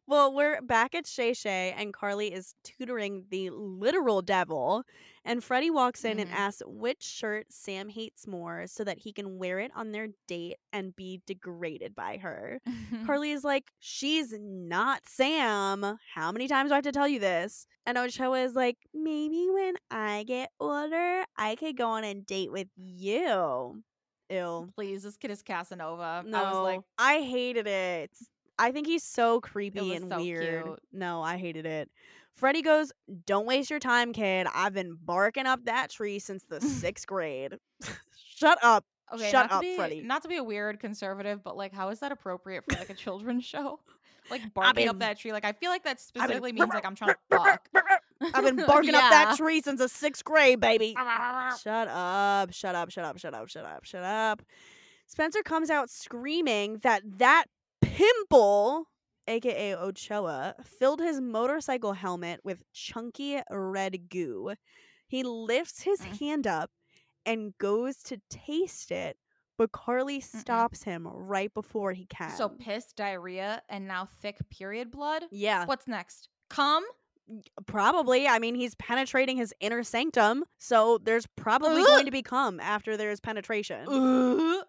well, we're back at Shay Shay, and Carly is tutoring the literal devil. And Freddie walks in and Mhm. asks which shirt Sam hates more so that he can wear it on their date and be degraded by her. Carly is like, She's not Sam. How many times do I have to tell you this? And Ochoa is like, Maybe when I get older, I could go on a date with you. Ew. Please, this kid is Casanova. No, I was like, I hated it. I think he's so creepy and so weird. cute. No, I hated it. Freddy goes, Don't waste your time, kid. I've been barking up that tree since the sixth grade. Shut up. okay, Shut up, be, Freddie. Not to be a weird conservative, but like, how is that appropriate for like a children's show? Like barking been- up that tree. Like, I feel like that I've been- specifically means like I'm trying to fuck. I've been barking up that tree since the sixth grade, baby. Shut up, shut up, shut up, shut up, shut up, shut up. Spencer comes out screaming that that pimple, aka Ochoa, filled his motorcycle helmet with chunky red goo. He lifts his Mm. hand up and goes to taste it, but Carly stops him right before he can. So piss, diarrhea, and now thick period blood. yeah, What's next? Come? probably. I mean, he's penetrating his inner sanctum, so there's probably Ugh. going to be cum after there's penetration. Ugh.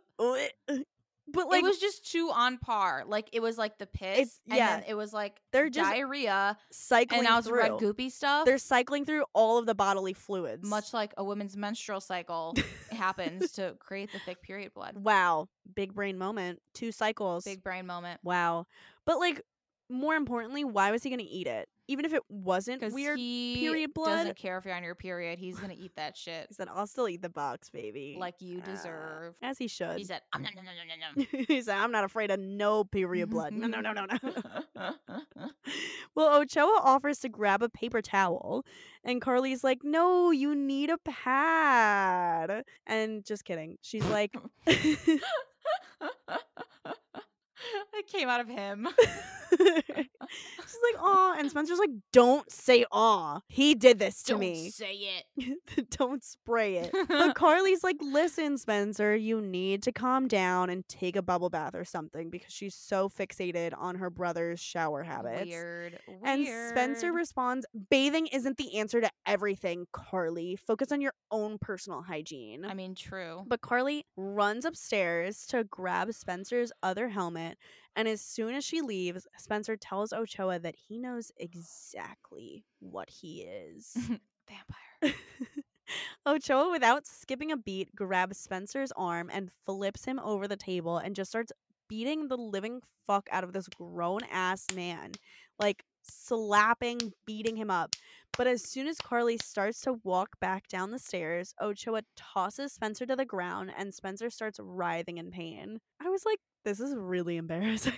But like it was just too on par. Like it was like the piss, and yeah. then it was like They're just diarrhea, cycling and now it's through. red goopy stuff. They're cycling through all of the bodily fluids. much like a woman's menstrual cycle happens to create the thick period blood. Wow, big brain moment. Two cycles. Big brain moment. Wow. But like more importantly, why was he going to eat it? Even if it wasn't weird. period blood? doesn't care if you're on your period. He's gonna eat that shit He said, "I'll still eat the box, baby." like you Uh, deserve. as he should. He said, "Um, nom, nom, nom, nom, nom, he said, "I'm not afraid of no period blood." No, no, no, no, no. well, Ochoa offers to grab a paper towel, and Carly's like, "No, you need a pad." And just kidding. She's like, it came out of him. She's like, "Aw," and Spencer's like, "Don't say aw. He did this to Don't me. say it. Don't spray it." But Carly's like, "Listen, Spencer, you need to calm down and take a bubble bath or something because she's so fixated on her brother's shower habits." Weird. Weird. And Spencer responds, "Bathing isn't the answer to everything, Carly. Focus on your own personal hygiene." I mean, true. But Carly runs upstairs to grab Spencer's other helmet, and as soon as she leaves, Spencer tells Ochoa that he knows exactly what he is. Vampire. Ochoa, without skipping a beat, grabs Spencer's arm and flips him over the table and just starts beating the living fuck out of this grown ass man. Like slapping, beating him up. But as soon as Carly starts to walk back down the stairs, Ochoa tosses Spencer to the ground and Spencer starts writhing in pain. I was like, this is really embarrassing.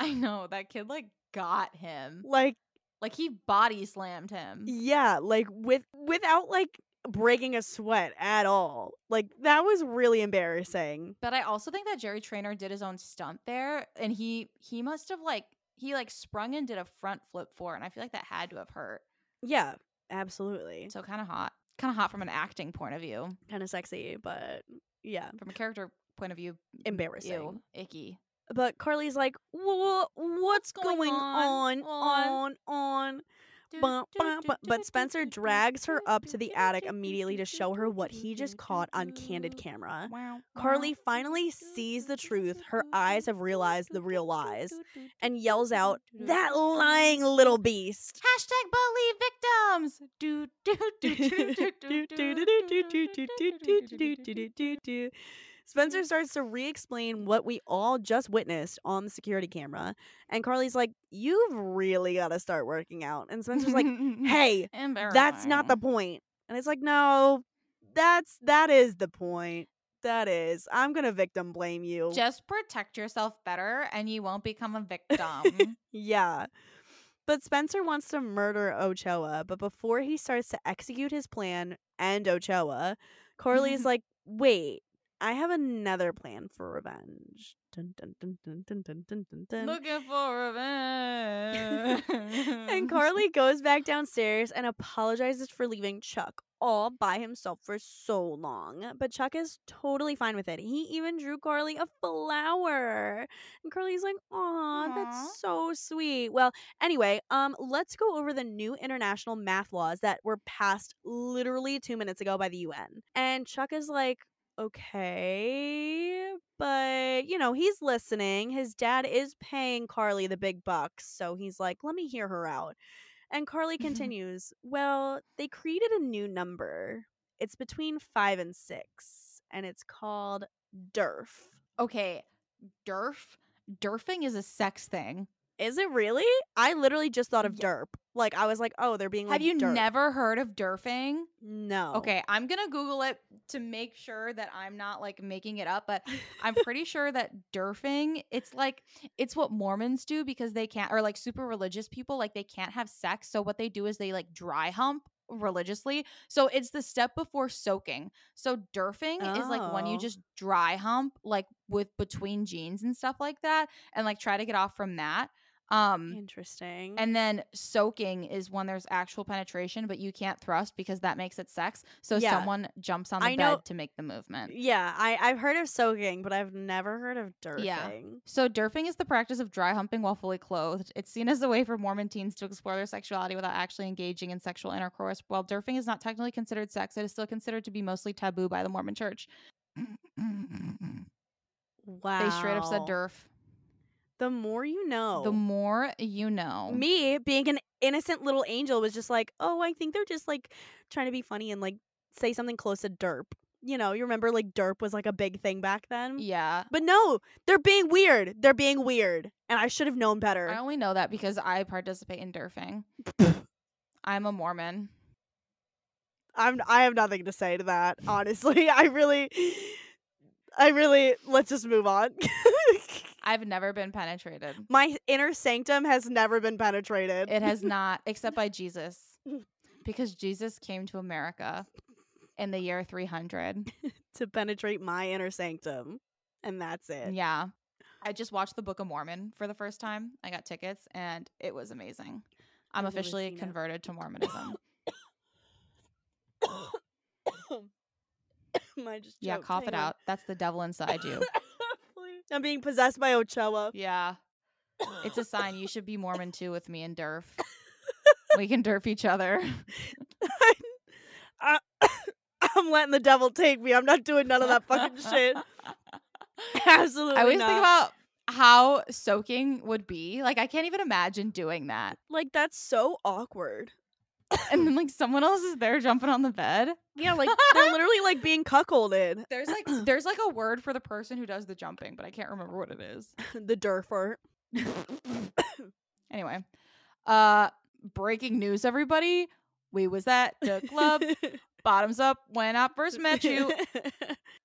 I know that kid like got him. like, Like he body slammed him. yeah, like with without like breaking a sweat at all. Like that was really embarrassing. But I also think that Jerry Trainer did his own stunt there, and he he must have like he like sprung and did a front flip for and I feel like that had to have hurt. Yeah, absolutely. So kind of hot, kind of hot from an acting point of view. Kind of sexy, but yeah, From a character point of view, embarrassing. ew, icky. But Carly's like, what's going going on? on? On, on. But Spencer drags her up to the attic immediately to show her what he just caught on candid camera. Carly finally sees the truth. Her eyes have realized the real lies and yells out, That lying little beast! Hashtag believe victims. Spencer starts to re explain what we all just witnessed on the security camera. And Carly's like, You've really got to start working out. And Spencer's like, Hey, that's not the point. And it's like, No, that's that is the point. That is. I'm going to victim blame you. Just protect yourself better, and you won't become a victim. Yeah. But Spencer wants to murder Ochoa, but before he starts to execute his plan and Ochoa, Carly's like, "Wait, I have another plan for revenge." Dun, dun, dun, dun, dun, dun, dun, dun, dun. Looking for revenge. And Carly goes back downstairs and apologizes for leaving Chuck all by himself for so long. But Chuck is totally fine with it. He even drew Carly a flower. And Carly's like, "Aw, Aw. that's so sweet." Well, anyway, um let's go over the new international math laws that were passed literally 2 minutes ago by the UN. And Chuck is like, "Okay, but you know, he's listening. His dad is paying Carly the big bucks, so he's like, "Let me hear her out." And Carly mm-hmm. continues, Well, they created a new number. It's between five and six, and it's called DERF. okay, derf. Derfing is a sex thing. Is it really? I literally just thought of derp. Like I was like, oh, they're being like Have you derp. never heard of derfing? No. Okay, I'm gonna Google it to make sure that I'm not like making it up, but I'm pretty sure that derfing, it's like it's what Mormons do because they can't or like super religious people, like they can't have sex. So what they do is they like dry hump religiously. So it's the step before soaking. So derfing is like when you Oh. just dry hump like with between jeans and stuff like that and like try to get off from that. Um Interesting. and then soaking is when there's actual penetration, but you can't thrust because that makes it sex. So Yeah. someone jumps on the I bed know- to make the movement. yeah, I I've heard of soaking, but I've never heard of derfing. Yeah. So derfing is the practice of dry humping while fully clothed. It's seen as a way for Mormon teens to explore their sexuality without actually engaging in sexual intercourse. While derfing is not technically considered sex, it is still considered to be mostly taboo by the Mormon church. Wow. They straight up said Derf. The more you know. The more you know. Me being an innocent little angel was just like, oh, I think they're just like trying to be funny and like say something close to derp. You know, you remember like derp was like a big thing back then. Yeah. But no, they're being weird. They're being weird, and I should have known better. I only know that because I participate in Derfing. I'm a Mormon. I'm I have nothing to say to that. Honestly, I really, I really. Let's just move on. I've never been penetrated. My inner sanctum has never been penetrated. It has not, except by Jesus. Because Jesus came to America in the year 300. to penetrate my inner sanctum, and that's it. Yeah. I just watched the Book of Mormon for the first time. I got tickets and it was amazing. I'm I've officially seen it. converted to Mormonism. Yeah, cough it on. out. That's the devil inside you. I'm being possessed by Ochoa. Yeah. It's a sign you should be Mormon too with me and Derf. we can Derf each other. I, I'm letting the devil take me. I'm not doing none of that fucking shit. Absolutely I always not. think about how soaking would be. Like I can't even imagine doing that. like that's so awkward. And then like someone else is there jumping on the bed. Yeah, like they're literally like being cuckolded. There's like there's like a word for the person who does the jumping, but I can't remember what it is. the durfer. Anyway, uh breaking news everybody. We was at the club. Bottoms up when I first met you.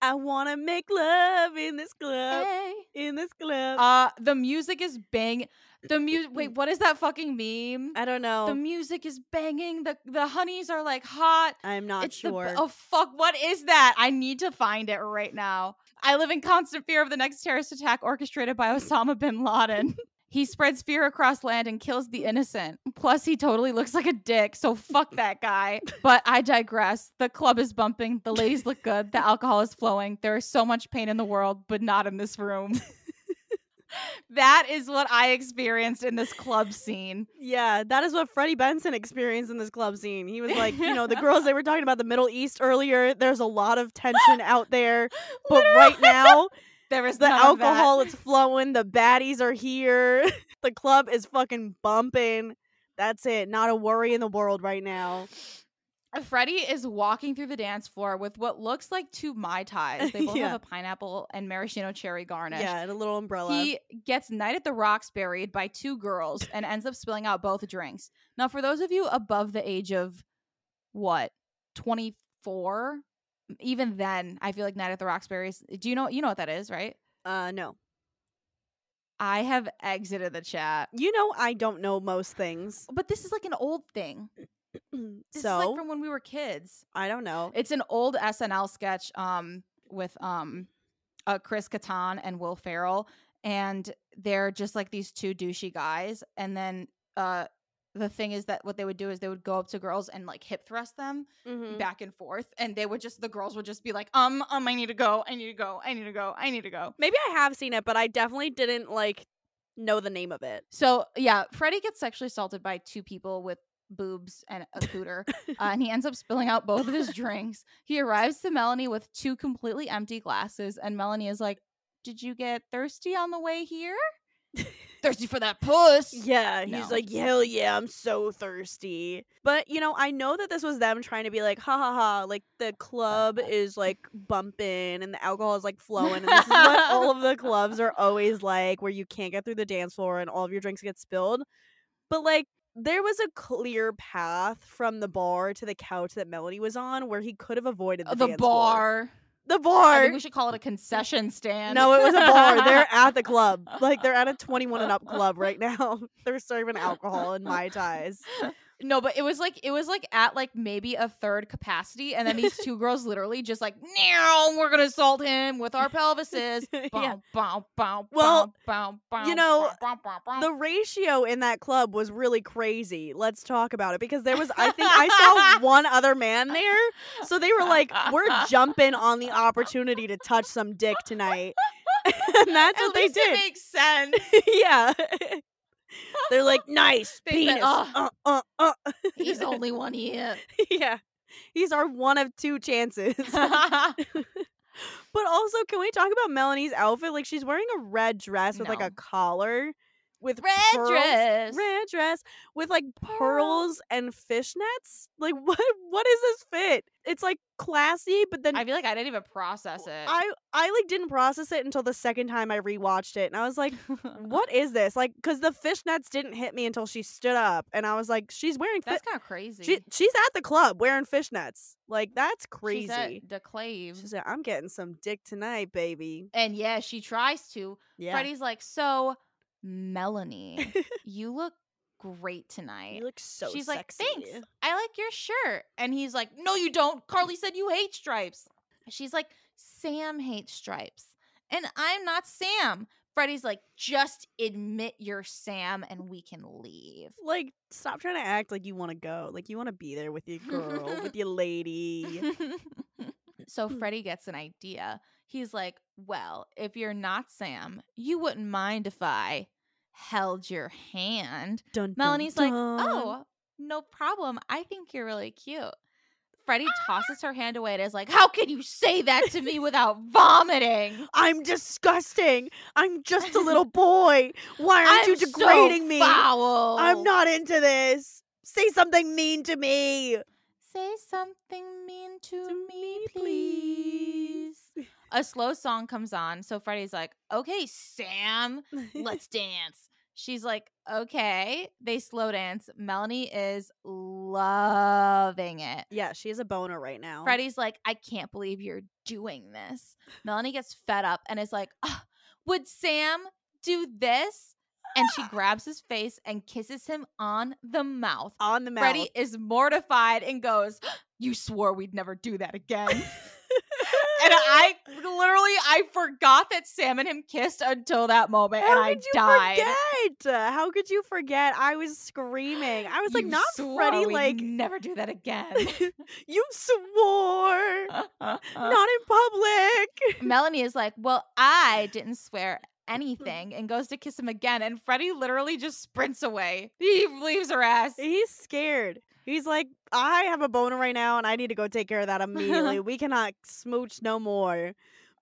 I want to make love in this club. Hey. In this club. Uh the music is bang. The music wait, what is that fucking meme? I don't know. The music is banging. The the honeys are like hot. I'm not it's sure. b- oh fuck, what is that? I need to find it right now. I live in constant fear of the next terrorist attack orchestrated by Osama bin Laden. He spreads fear across land and kills the innocent. Plus, he totally looks like a dick, so fuck that guy. But I digress. The club is bumping. The ladies look good. The alcohol is flowing. There is so much pain in the world, but not in this room. that is what I experienced in this club scene. Yeah, that is what Freddie Benson experienced in this club scene. He was like, you know, the girls they were talking about the Middle East earlier. There's a lot of tension out there, but right now There is the none of that. alcohol is flowing. The baddies are here. the club is fucking bumping. That's it. Not a worry in the world right now. Freddie is walking through the dance floor with what looks like two Mai Tais. They both Yeah. have a pineapple and maraschino cherry garnish. Yeah, and a little umbrella. He gets Night at the Rocks buried by two girls and ends up spilling out both drinks. Now, for those of you above the age of what, 24? Even then, I feel like Night at the Roxbury's. Do you know you know what that is, right? uh, no. I have exited the chat. You know, I don't know most things. But this is like an old thing. This so is like from when we were kids. I don't know. It's an old SNL sketch um with um uh, Chris Kattan and Will Ferrell and they're just like these two douchey guys and then uh the thing is that what they would do is they would go up to girls and like hip thrust them Mhm. back and forth and they would just the girls would just be like um um I need to go I need to go I need to go I need to go Maybe I have seen it, but I definitely didn't like know the name of it. so yeah Freddie gets sexually assaulted by two people with boobs and a cooter uh, and he ends up spilling out both of his drinks. He arrives to Melanie with two completely empty glasses, and Melanie is like, "Did you get thirsty on the way here? thirsty for that puss?" Yeah, he's No. like, hell yeah, I'm so thirsty. But you know, I know that this was them trying to be like, ha ha ha, like the club is like bumping and the alcohol is like flowing, and this is what all of the clubs are always like, where you can't get through the dance floor and all of your drinks get spilled. But like, there was a clear path from the bar to the couch that Melanie was on, where he could have avoided the, the dance floor. bar. The I bar. think we should call it a concession stand. No, it was a bar. They're at the club. Like they're at a 21 and up club right now. They're serving alcohol and mai tais. No, but it was like it was like at like maybe a third capacity, and then these two girls literally just like, now we're gonna assault him with our pelvises. yeah. Bow, bow, bow, Well, bow, you know. The ratio in that club was really crazy. Let's talk about it because there was I think I saw one other man there. So they were like, we're jumping on the opportunity to touch some dick tonight. and that's At what they did. It makes sense. yeah. They're like, nice They said, penis. "Oh." uh, uh, uh. He's only one here. yeah. He's our one of two chances. But also, can we talk about Melanie's outfit? Like she's wearing a red dress with like a collar with Red pearls- dress. red dress with like pearls and fishnets. Like what? What is this fit? It's like classy, but then I feel like I didn't even process it. I I like didn't process it until the second time I rewatched it, and I was like, "What is this?" Like, because the fishnets didn't hit me until she stood up, and I was like, "She's wearing fi- That's kind of crazy. she she's at the club wearing fishnets. Like that's crazy." the clave. She said, "I'm getting some dick tonight, baby." And yeah, she tries to. Yeah, Freddie's like, so Melanie, you look great tonight. you look so. She's sexy. like, thanks. I like your shirt. And he's like, no, you don't. Carly said you hate stripes. She's like, Sam hates stripes. And I'm not Sam. Freddie's like, just admit you're Sam and we can leave. Like, stop trying to act like you want to go. Like, you want to be there with your girl, with your lady. so mm. Freddie gets an idea. He's like, well, if you're not Sam, you wouldn't mind if I held your hand. Dun, dun, Melanie's like, oh, no problem. I think you're really cute. Freddie tosses her hand away and is like, How can you say that to me without vomiting? I'm disgusting. I'm just a little boy. Why aren't you I'm so degrading me? Foul. I'm not into this. Say something mean to me. Say something mean to, To me, me, please. A slow song comes on. So Freddie's like, Okay, Sam, let's dance. She's like, Okay. They slow dance. Melanie is loving it. yeah, she has a boner right now. Freddie's like, I can't believe you're doing this. Melanie gets fed up and is like, "Ugh, Would Sam do this? And she grabs his face and kisses him on the mouth. on the mouth. Freddie is mortified and goes, You swore we'd never do that again. and I literally, I forgot that Sam and him kissed until that moment How and I you died. forget? How could you forget? I was screaming. I was like, "You not swore Freddie. we'd Like never do that again. you swore, not in public. Melanie is like, Well, I didn't swear anything and goes to kiss him again. And Freddie literally just sprints away. He leaves her ass. He's scared. He's like, I have a boner right now, and I need to go take care of that immediately. we cannot smooch no more.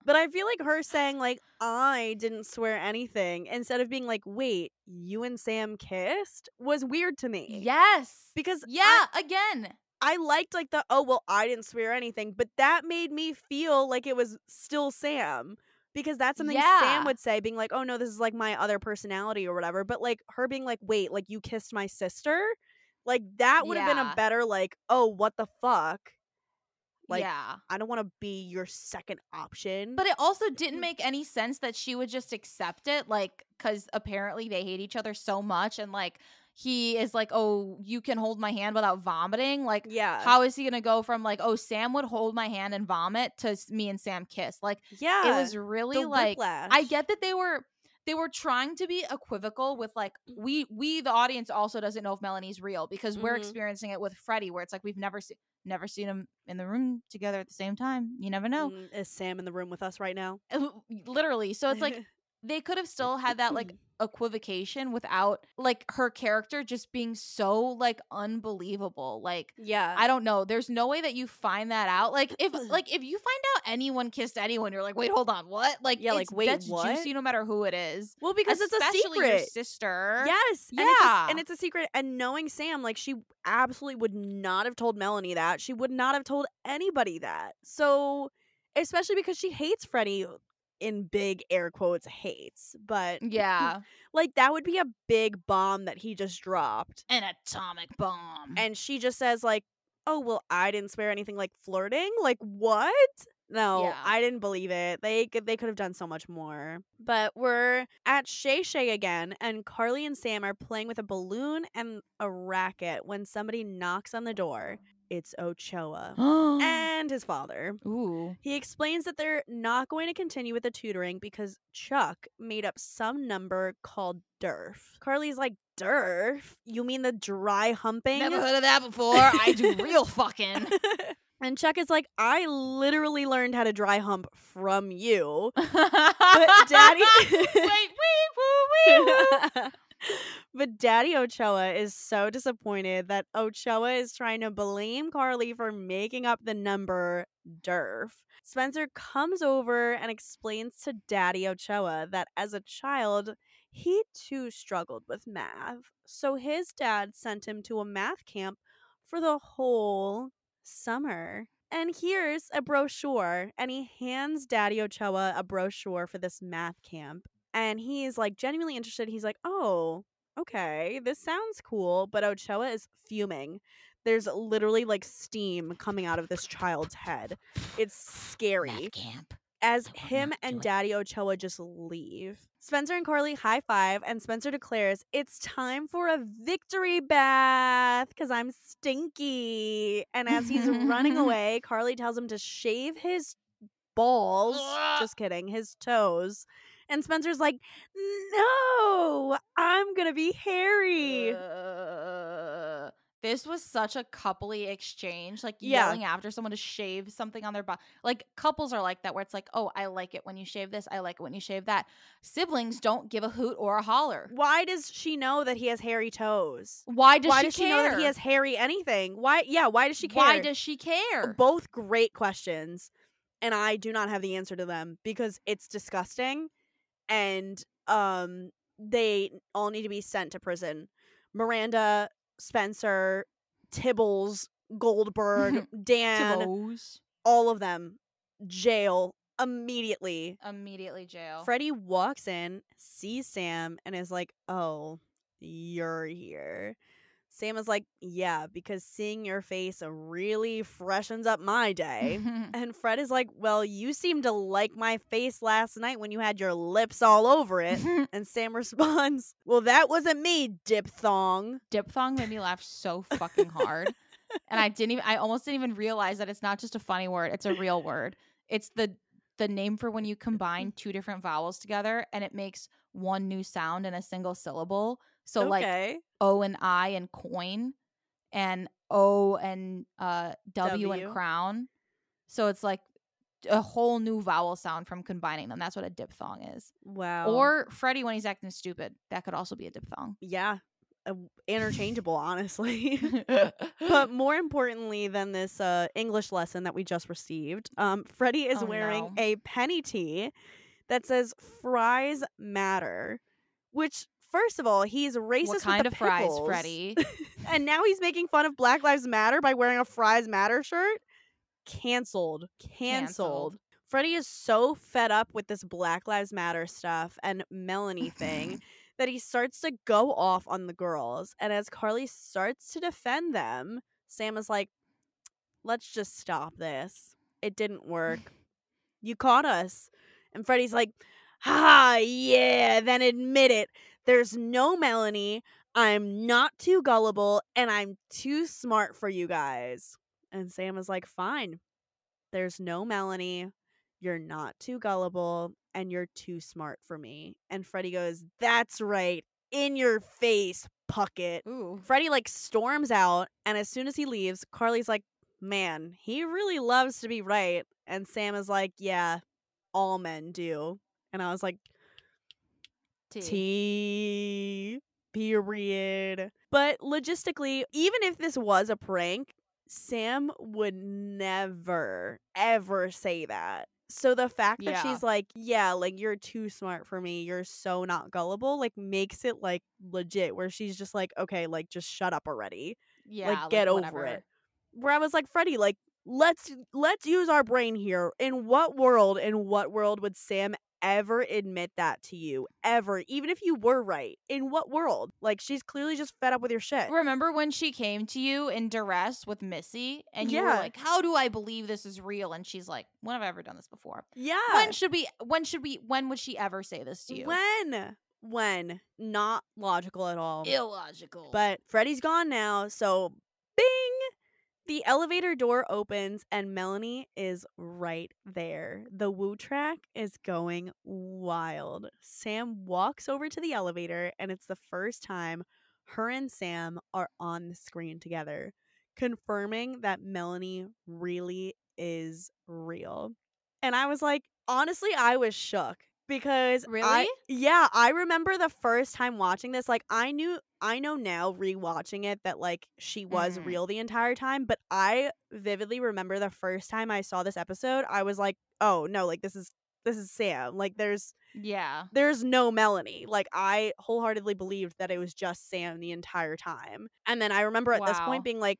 But I feel like her saying like I didn't swear anything instead of being like, wait, you and Sam kissed was weird to me. Yes. Because Yeah, again. I liked like the oh well I didn't swear anything, but that made me feel like it was still Sam because that's something Yeah. Sam would say, being like, oh no, this is like my other personality or whatever. But like her being like, wait, like you kissed my sister, like that would have been a better like oh what the fuck, like yeah. I don't want to be your second option. But it also didn't mm-hmm. make any sense that she would just accept it, like, because apparently they hate each other so much. And, like, he is like, oh, you can hold my hand without vomiting. Like, yeah, how is he going to go from, like, oh, Sam would hold my hand and vomit to me and Sam kiss? Like, yeah, it was really like, whiplash. I get that they were. They were trying to be equivocal with like we we the audience also doesn't know if Melanie's real because we're Mhm. experiencing it with Freddie where it's like we've never seen never seen them in the room together at the same time. You never know. Mm, is Sam in the room with us right now? literally so it's like they could have still had that like equivocation without like her character just being so like unbelievable like yeah, i don't know there's no way that you find that out like if like if you find out anyone kissed anyone you're like wait hold on what like Yeah, like, it's- wait, that's what? juicy no matter who it is well because it's a Especially your secret. sister Yes. And it's, a, Yeah. and it's a secret. And knowing Sam, like, she absolutely would not have told Melanie that. She would not have told anybody that. So, especially because she hates Freddie in big air quotes, hates. But, yeah like, that would be a big bomb that he just dropped. an atomic bomb And she just says, like, oh, well, I didn't swear anything like flirting. Like, what? No, Yeah. I didn't believe it. They they could have done so much more. But we're at Shay Shay again, and Carly and Sam are playing with a balloon and a racket when somebody knocks on the door. It's Ochoa and his father. ooh He explains that they're not going to continue with the tutoring because Chuck made up some number called DERF. Carly's like, DERF? You mean the dry humping? never heard of that before i do real fucking and Chuck is like, I literally learned how to dry hump from you. but Daddy- wait, woo, wee, woo. But Daddy Ochoa is so disappointed that Ochoa is trying to blame Carly for making up the number DERF. Spencer comes over and explains to Daddy Ochoa that as a child, he too struggled with math. So his dad sent him to a math camp for the whole summer. And here's a brochure, and he hands Daddy Ochoa a brochure for this math camp. And he's like genuinely interested. He's like, oh, okay, this sounds cool. But Ochoa is fuming. There's literally like steam coming out of this child's head. It's scary Math camp. as I him and. Daddy Ochoa just leave. Spencer and Carly high five, and Spencer declares, It's time for a victory bath because I'm stinky. And as he's running away, Carly tells him to shave his balls. Just kidding, his toes. And Spencer's like, No, I'm going to be hairy. Uh, this was such a coupley exchange, like Yeah. yelling after someone to shave something on their body. Like couples are like that, where it's like, "Oh, I like it when you shave this. I like it when you shave that." Siblings don't give a hoot or a holler. Why does she know that he has hairy toes? Why does why she does care? she know that he has hairy anything? Why? Yeah, why does she care? Why does she care? both great questions and i do not have the answer to them because it's disgusting and um they all need to be sent to prison miranda spencer tibbles goldberg dan Tibos. all of them jail immediately Immediately jail. freddie walks in sees sam and is like oh you're here sam is like yeah because seeing your face really freshens up my day and Fred is like, Well, you seemed to like my face last night when you had your lips all over it. And Sam responds, Well, that wasn't me, diphthong. Diphthong made me laugh so fucking hard. and I didn't even I almost didn't even realize that it's not just a funny word, it's a real word. It's the the name for when you combine two different vowels together and it makes one new sound in a single syllable. So like. O and I and coin and O and uh W, W. and crown. So it's like a whole new vowel sound from combining them. That's what a diphthong is. Wow. Or Freddie when he's acting stupid. That could also be a diphthong. yeah, uh, interchangeable, honestly. but more importantly than this uh, English lesson that we just received, um, Freddie is Oh, wearing no. a penny tee that says "Fries matter," which. First of all, he's racist what with the of fries, pickles. Freddie? and now he's making fun of Black Lives Matter by wearing a Fries Matter shirt. Canceled. Canceled. Freddie is so fed up with this Black Lives Matter stuff and Melanie thing that he starts to go off on the girls. And as Carly starts to defend them, Sam is like, let's just stop this. It didn't work. You caught us. And Freddie's like, ha, yeah, then admit it. There's no Melanie. I'm not too gullible and I'm too smart for you guys. And Sam is like, fine. There's no Melanie. You're not too gullible and you're too smart for me. And Freddie goes, that's right. In your face, Puckett. Ooh. Freddie like storms out, and as soon as he leaves, Carly's like, "Man, he really loves to be right." And Sam is like, "Yeah, all men do." And I was like, T. "T period." But logistically, even if this was a prank, Sam would never ever say that. So the fact that Yeah. she's like, "Yeah, like you're too smart for me. You're so not gullible," like makes it like legit where she's just like, "Okay, like just shut up already." Yeah. Like get over whatever. it. where I was like, Freddie, like let's let's use our brain here. In what world, in what world would Sam ever admit that to you? Ever, even if you were right. In what world? Like she's clearly just fed up with your shit. Remember when she came to you in duress with Missy and you were like, "How do I believe this is real?" And she's like, "When have I ever done this before? Yeah. When should we? When should we? When would she ever say this to you? When? When? Not logical at all. Illogical." But Freddie's gone now, so! The elevator door opens and Melanie is right there. The woo track is going wild. Sam walks over to the elevator, and it's the first time her and Sam are on the screen together, confirming that Melanie really is real. And I was like, honestly, I was shook because I Really? yeah, I remember the first time watching this like I knew I know now rewatching it that like she was Mm. real the entire time, but I vividly remember the first time I saw this episode, I was like, "Oh, no, like this is this is Sam. Like there's Yeah. there's no Melanie." Like I wholeheartedly believed that it was just Sam the entire time. And then I remember at this point being like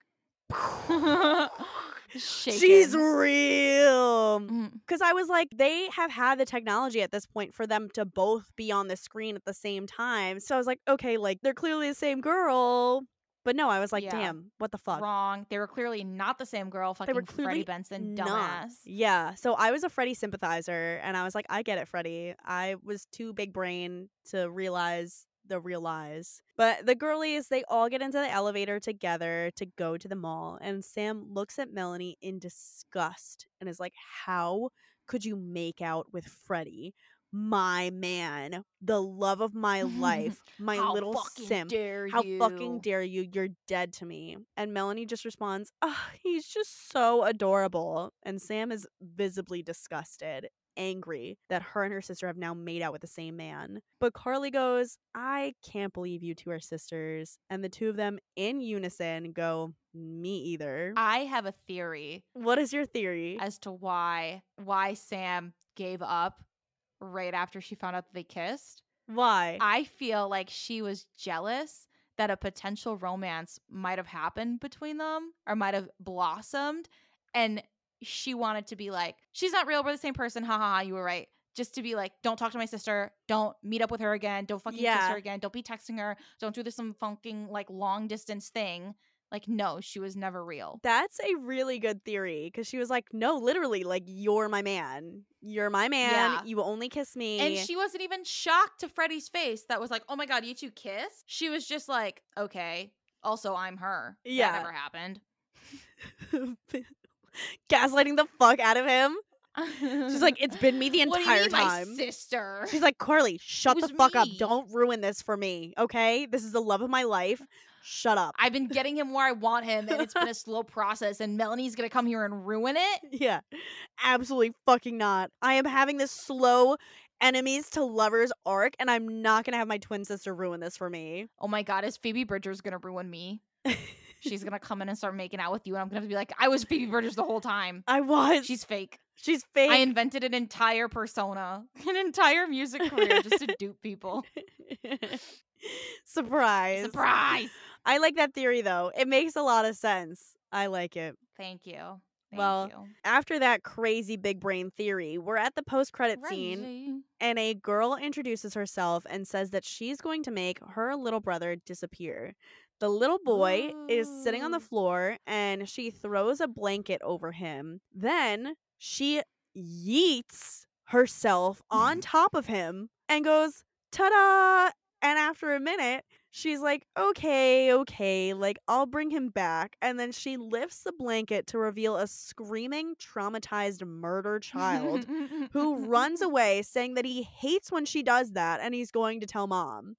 She's real. Mm-hmm. Because I was like, they have had the technology at this point for them to both be on the screen at the same time. So I was like, okay, like they're clearly the same girl. But no, I was like, Yeah. damn, what the fuck? Wrong. They were clearly not the same girl. Fucking They were Freddie Benson, Not. dumbass. Yeah. So I was a Freddie sympathizer and I was like, I get it, Freddie. I was too big brain to realize the real lies. But the girlies, they all get into the elevator together to go to the mall. And Sam looks at Melanie in disgust and is like, How could you make out with Freddie? My man, the love of my life, my little dare How you? fucking dare you? You're dead to me. And Melanie just responds, oh, he's just so adorable. And Sam is visibly disgusted, angry that her and her sister have now made out with the same man. But Carly goes, I can't believe you two are sisters. And the two of them in unison go, Me either. I have a theory what is your theory? as to why why Sam gave up right after she found out that they kissed. Why? I feel like she was jealous that a potential romance might have happened between them or might have blossomed. And she wanted to be like, she's not real, we're the same person. Ha ha ha, you were right. Just to be like, don't talk to my sister. Don't meet up with her again. Don't fucking kiss her again. Don't be texting her. Don't do this some fucking like long distance thing. Like, no, she was never real. That's a really good theory because she was like, No, literally, like, you're my man. You're my man. Yeah. You only kiss me. And she wasn't even shocked to Freddie's face that was like, oh my God, you two kiss? She was just like, okay. Also, I'm her. Yeah. That never happened. gaslighting the fuck out of him. She's like, it's been me the what do you entire time. My sister. She's like, Carly, shut the fuck up. Don't ruin this for me. Okay? This is the love of my life. Shut up. I've been getting him where I want him, and it's been a slow process. And Melanie's gonna come here and ruin it. yeah. Absolutely fucking not. I am having this slow enemies to lovers arc, and I'm not gonna have my twin sister ruin this for me. Oh my god, is Phoebe Bridgers gonna ruin me? She's gonna come in and start making out with you, and I'm gonna be like, I was Phoebe Bridgers the whole time. I was. She's fake. she's fake. I invented an entire persona, an entire music career just to dupe people. Surprise. Surprise! I like that theory though. It makes a lot of sense. I like it. Thank you. Thank Well, you. After that crazy big brain theory, we're at the post credit scene and a girl introduces herself and says that she's going to make her little brother disappear. The little boy is sitting on the oh. floor and she throws a blanket over him. Then she yeets herself on top of him and goes, ta da! And after a minute, she's like, okay, okay, like I'll bring him back. And then she lifts the blanket to reveal a screaming, traumatized murder child who runs away saying that he hates when she does that and he's going to tell mom.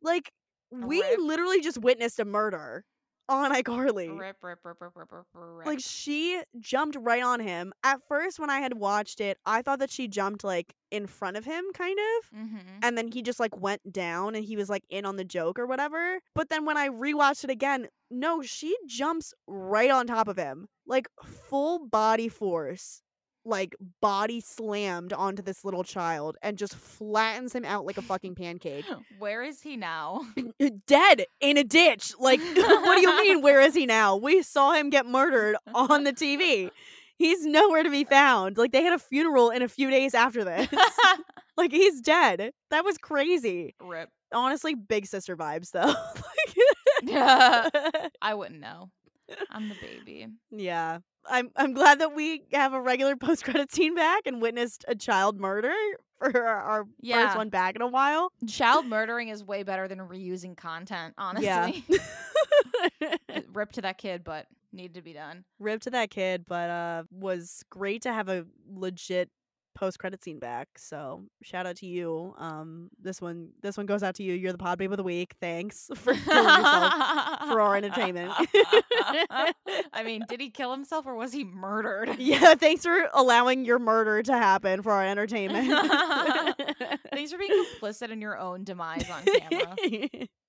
Like, we Rip. literally just witnessed a murder on iCarly. Rip, rip, rip, rip, rip, rip, rip. Like, she jumped right on him. At first, when I had watched it, I thought that she jumped, like, in front of him, kind of. Mhm. And then he just, like, went down and he was, like, in on the joke or whatever. But then when I rewatched it again, no, she jumps right on top of him. Like, full body force like body slammed onto this little child and just flattens him out like a fucking pancake. Where is he now? Uh, dead in a ditch. Like, what do you mean? Where is he now? We saw him get murdered on the TV. He's nowhere to be found. Like, they had a funeral in a few days after this. like, he's dead. That was crazy. Rip. Honestly, big sister vibes, though. Yeah. I wouldn't know. I'm the baby. yeah. I'm I'm glad that we have a regular post credit scene back and witnessed a child murder for our, our Yeah. first one back in a while. Child murdering is way better than reusing content, honestly. Yeah. Rip to that kid, but needed to be done. Rip to that kid, but uh was great to have a legit post credit scene back. So shout out to you. Um, this one this one goes out to you. You're the pod babe of the week. Thanks for killing yourself for our entertainment. I mean, did he kill himself or was he murdered? yeah, thanks for allowing your murder to happen for our entertainment. Thanks for being complicit in your own demise on camera.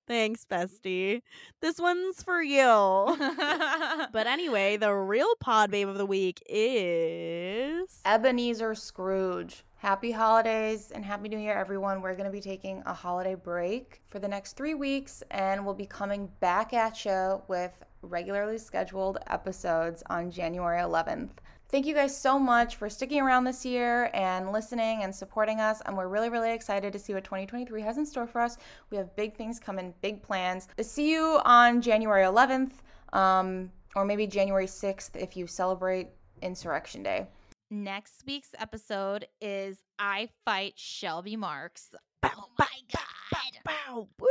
Thanks, bestie. This one's for you. But anyway, the real pod babe of the week is Ebenezer Scrooge. Happy holidays and happy new year, everyone. We're going to be taking a holiday break for the next three weeks, and we'll be coming back at you with regularly scheduled episodes on January 11th. Thank you guys so much for sticking around this year and listening and supporting us. And we're really, really excited to see what 2023 has in store for us. We have big things coming, big plans. See you on January 11th, um, or maybe January 6th if you celebrate Insurrection Day. Next week's episode is I Fight Shelby Marx. oh my God. Bow, woo!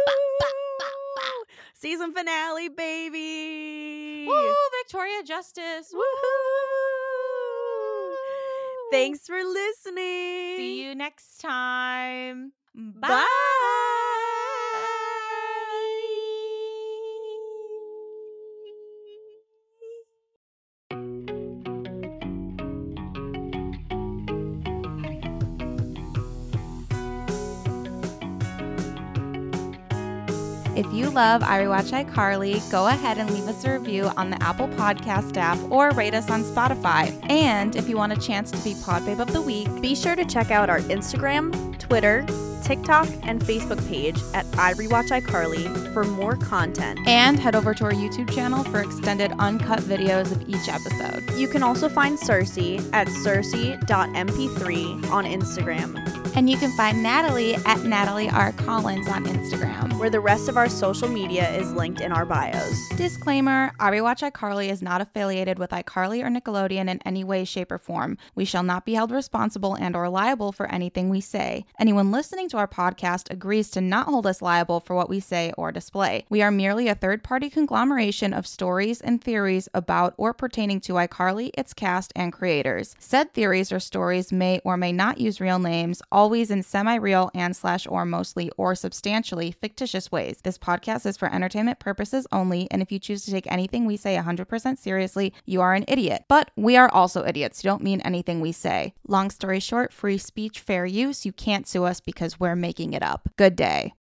Season finale, baby. Woo, Victoria Justice. Woohoo! Thanks for listening. See you next time. Bye. Bye. If you love I Rewatch iCarly, go ahead and leave us a review on the Apple Podcast app or rate us on Spotify. And if you want a chance to be Pod Babe of the Week, Be sure to check out our Instagram, Twitter, TikTok, and Facebook page at I Rewatch iCarly for more content. and head over to our YouTube channel for extended uncut videos of each episode. You can also find Circe at circe.mp3 on Instagram, And you can find Natalie at Natalie R. Collins on Instagram. where the rest of our social media is linked in our bios. Disclaimer I Rewatch iCarly is not affiliated with iCarly or Nickelodeon in any way, shape, or form. We shall not be held responsible and or liable for anything we say. Anyone listening to our podcast agrees to not hold us liable for what we say or display. We are merely a third party conglomeration of stories and theories about or pertaining to iCarly, its cast, and creators. Said theories or stories may or may not use real names, always in semi-real and slash or mostly or substantially fictitious ways. This podcast is for entertainment purposes only, and if you choose to take anything we say 100% seriously, you are an idiot. But we are also idiots who don't mean anything we say. Long story short, free speech, fair use. You can't sue us because we're making it up. Good day.